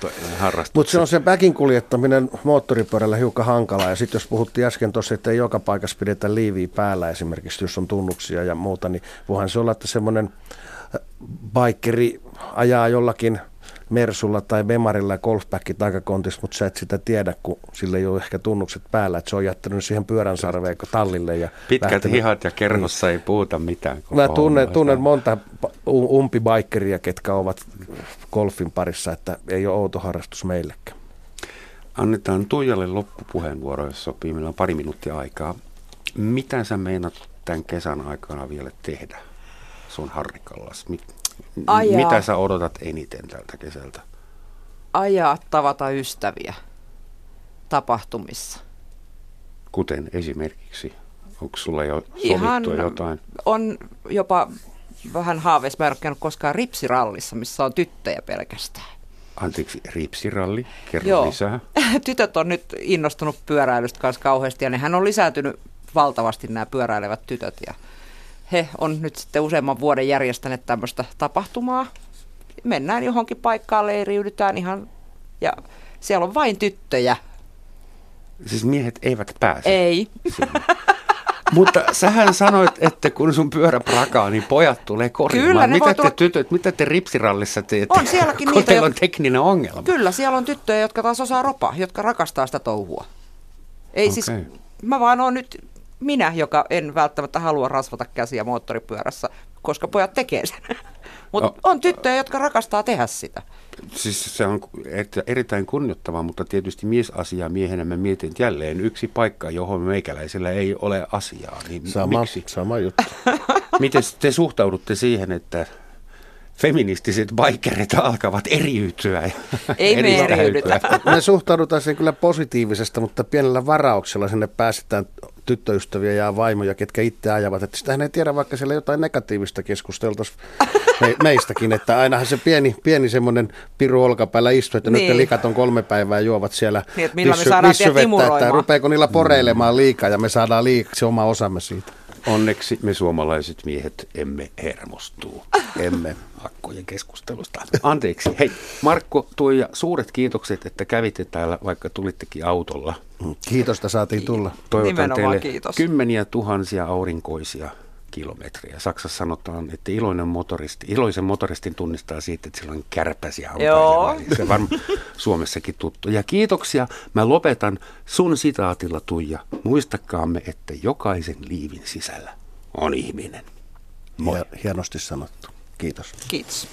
Mutta se on se väkin kuljettaminen moottoripyörällä hiukan hankalaa. Ja sitten jos puhuttiin äsken tuossa, että ei joka paikassa pidetä liiviä päällä esimerkiksi, jos on tunnuksia ja muuta, niin voihan se olla, että semmoinen äh, bikeri ajaa jollakin – Mersulla tai Bemarilla golfbacki takakontissa, mutta sä et sitä tiedä, kun sillä ei ole ehkä tunnukset päällä, että se on jättänyt siihen pyörän sarveen tallille. Ja Pitkät lähtenyt. hihat ja kerhossa ei puhuta mitään. Mä tunnen, tunnen monta umpibaikkeria, ketkä ovat golfin parissa, että ei ole outo harrastus meillekään. Annetaan Tuijalle loppupuheenvuoro, jos sopii. Meillä on pari minuuttia aikaa. Mitä sä meinat tämän kesän aikana vielä tehdä sun harrikallas? Ajaa, mitä sä odotat eniten tältä kesältä? Ajaa, tavata ystäviä tapahtumissa. Kuten esimerkiksi? Onko sulla jo sovittu Ihan jotain? On jopa vähän haaveissa. Mä en ole koskaan ripsirallissa, missä on tyttöjä pelkästään. Anteeksi, ripsiralli, kerro Joo. lisää. *laughs* Tytöt on nyt innostunut pyöräilystä kanssa kauheasti ja nehän on lisääntynyt valtavasti nämä pyöräilevät tytöt. Ja he on nyt sitten useamman vuoden järjestäneet tämmöistä tapahtumaa. Mennään johonkin paikkaan, leiriydytään ihan, ja siellä on vain tyttöjä. Siis miehet eivät pääse? Ei. *laughs* Mutta sähän sanoit, että kun sun pyörä prakaa, niin pojat tulee korjaamaan. Kyllä, mitä te tulla... tytöt, mitä te ripsirallissa teette? On sielläkin kun niitä, teillä on tekninen ongelma. Kyllä, siellä on tyttöjä, jotka taas osaa ropa, jotka rakastaa sitä touhua. Ei okay. siis, mä vaan oon nyt minä, joka en välttämättä halua rasvata käsiä moottoripyörässä, koska pojat tekee sen. *laughs* Mutta no. on tyttöjä, jotka rakastaa tehdä sitä. Siis se on erittäin kunnioittavaa, mutta tietysti miesasia miehenä mä mietin että jälleen yksi paikka, johon meikäläisellä ei ole asiaa. Niin sama, miksi? sama juttu. *laughs* Miten te suhtaudutte siihen, että feministiset bikerit alkavat eriytyä. Ei me eriydytä. Me suhtaudutaan siihen kyllä positiivisesta, mutta pienellä varauksella sinne päästään tyttöystäviä ja vaimoja, ketkä itse ajavat. Että sitähän ei tiedä, vaikka siellä jotain negatiivista keskusteltaisiin me, meistäkin, että ainahan se pieni, pieni semmoinen piru olkapäällä istuu, että niin. nyt likat on kolme päivää juovat siellä niin, että vissy, me vissyvettä, että rupeeko niillä poreilemaan liikaa ja me saadaan liikaksi oma osamme siitä. Onneksi me suomalaiset miehet emme hermostuu. Emme akkojen keskustelusta. Anteeksi. Hei, Markko, Tuija, suuret kiitokset, että kävitte täällä, vaikka tulittekin autolla. Kiitos, että saatiin tulla. Toivotan Nimenomaan teille kiitos. kymmeniä tuhansia aurinkoisia kilometriä. Saksassa sanotaan, että iloinen motoristi, iloisen motoristin tunnistaa siitä, että sillä on kärpäsiä Joo. Se on Suomessakin tuttu. Ja kiitoksia. Mä lopetan sun sitaatilla, Tuija. Muistakaamme, että jokaisen liivin sisällä on ihminen. Moi. Hienosti sanottu. Kiitos. Kiitos.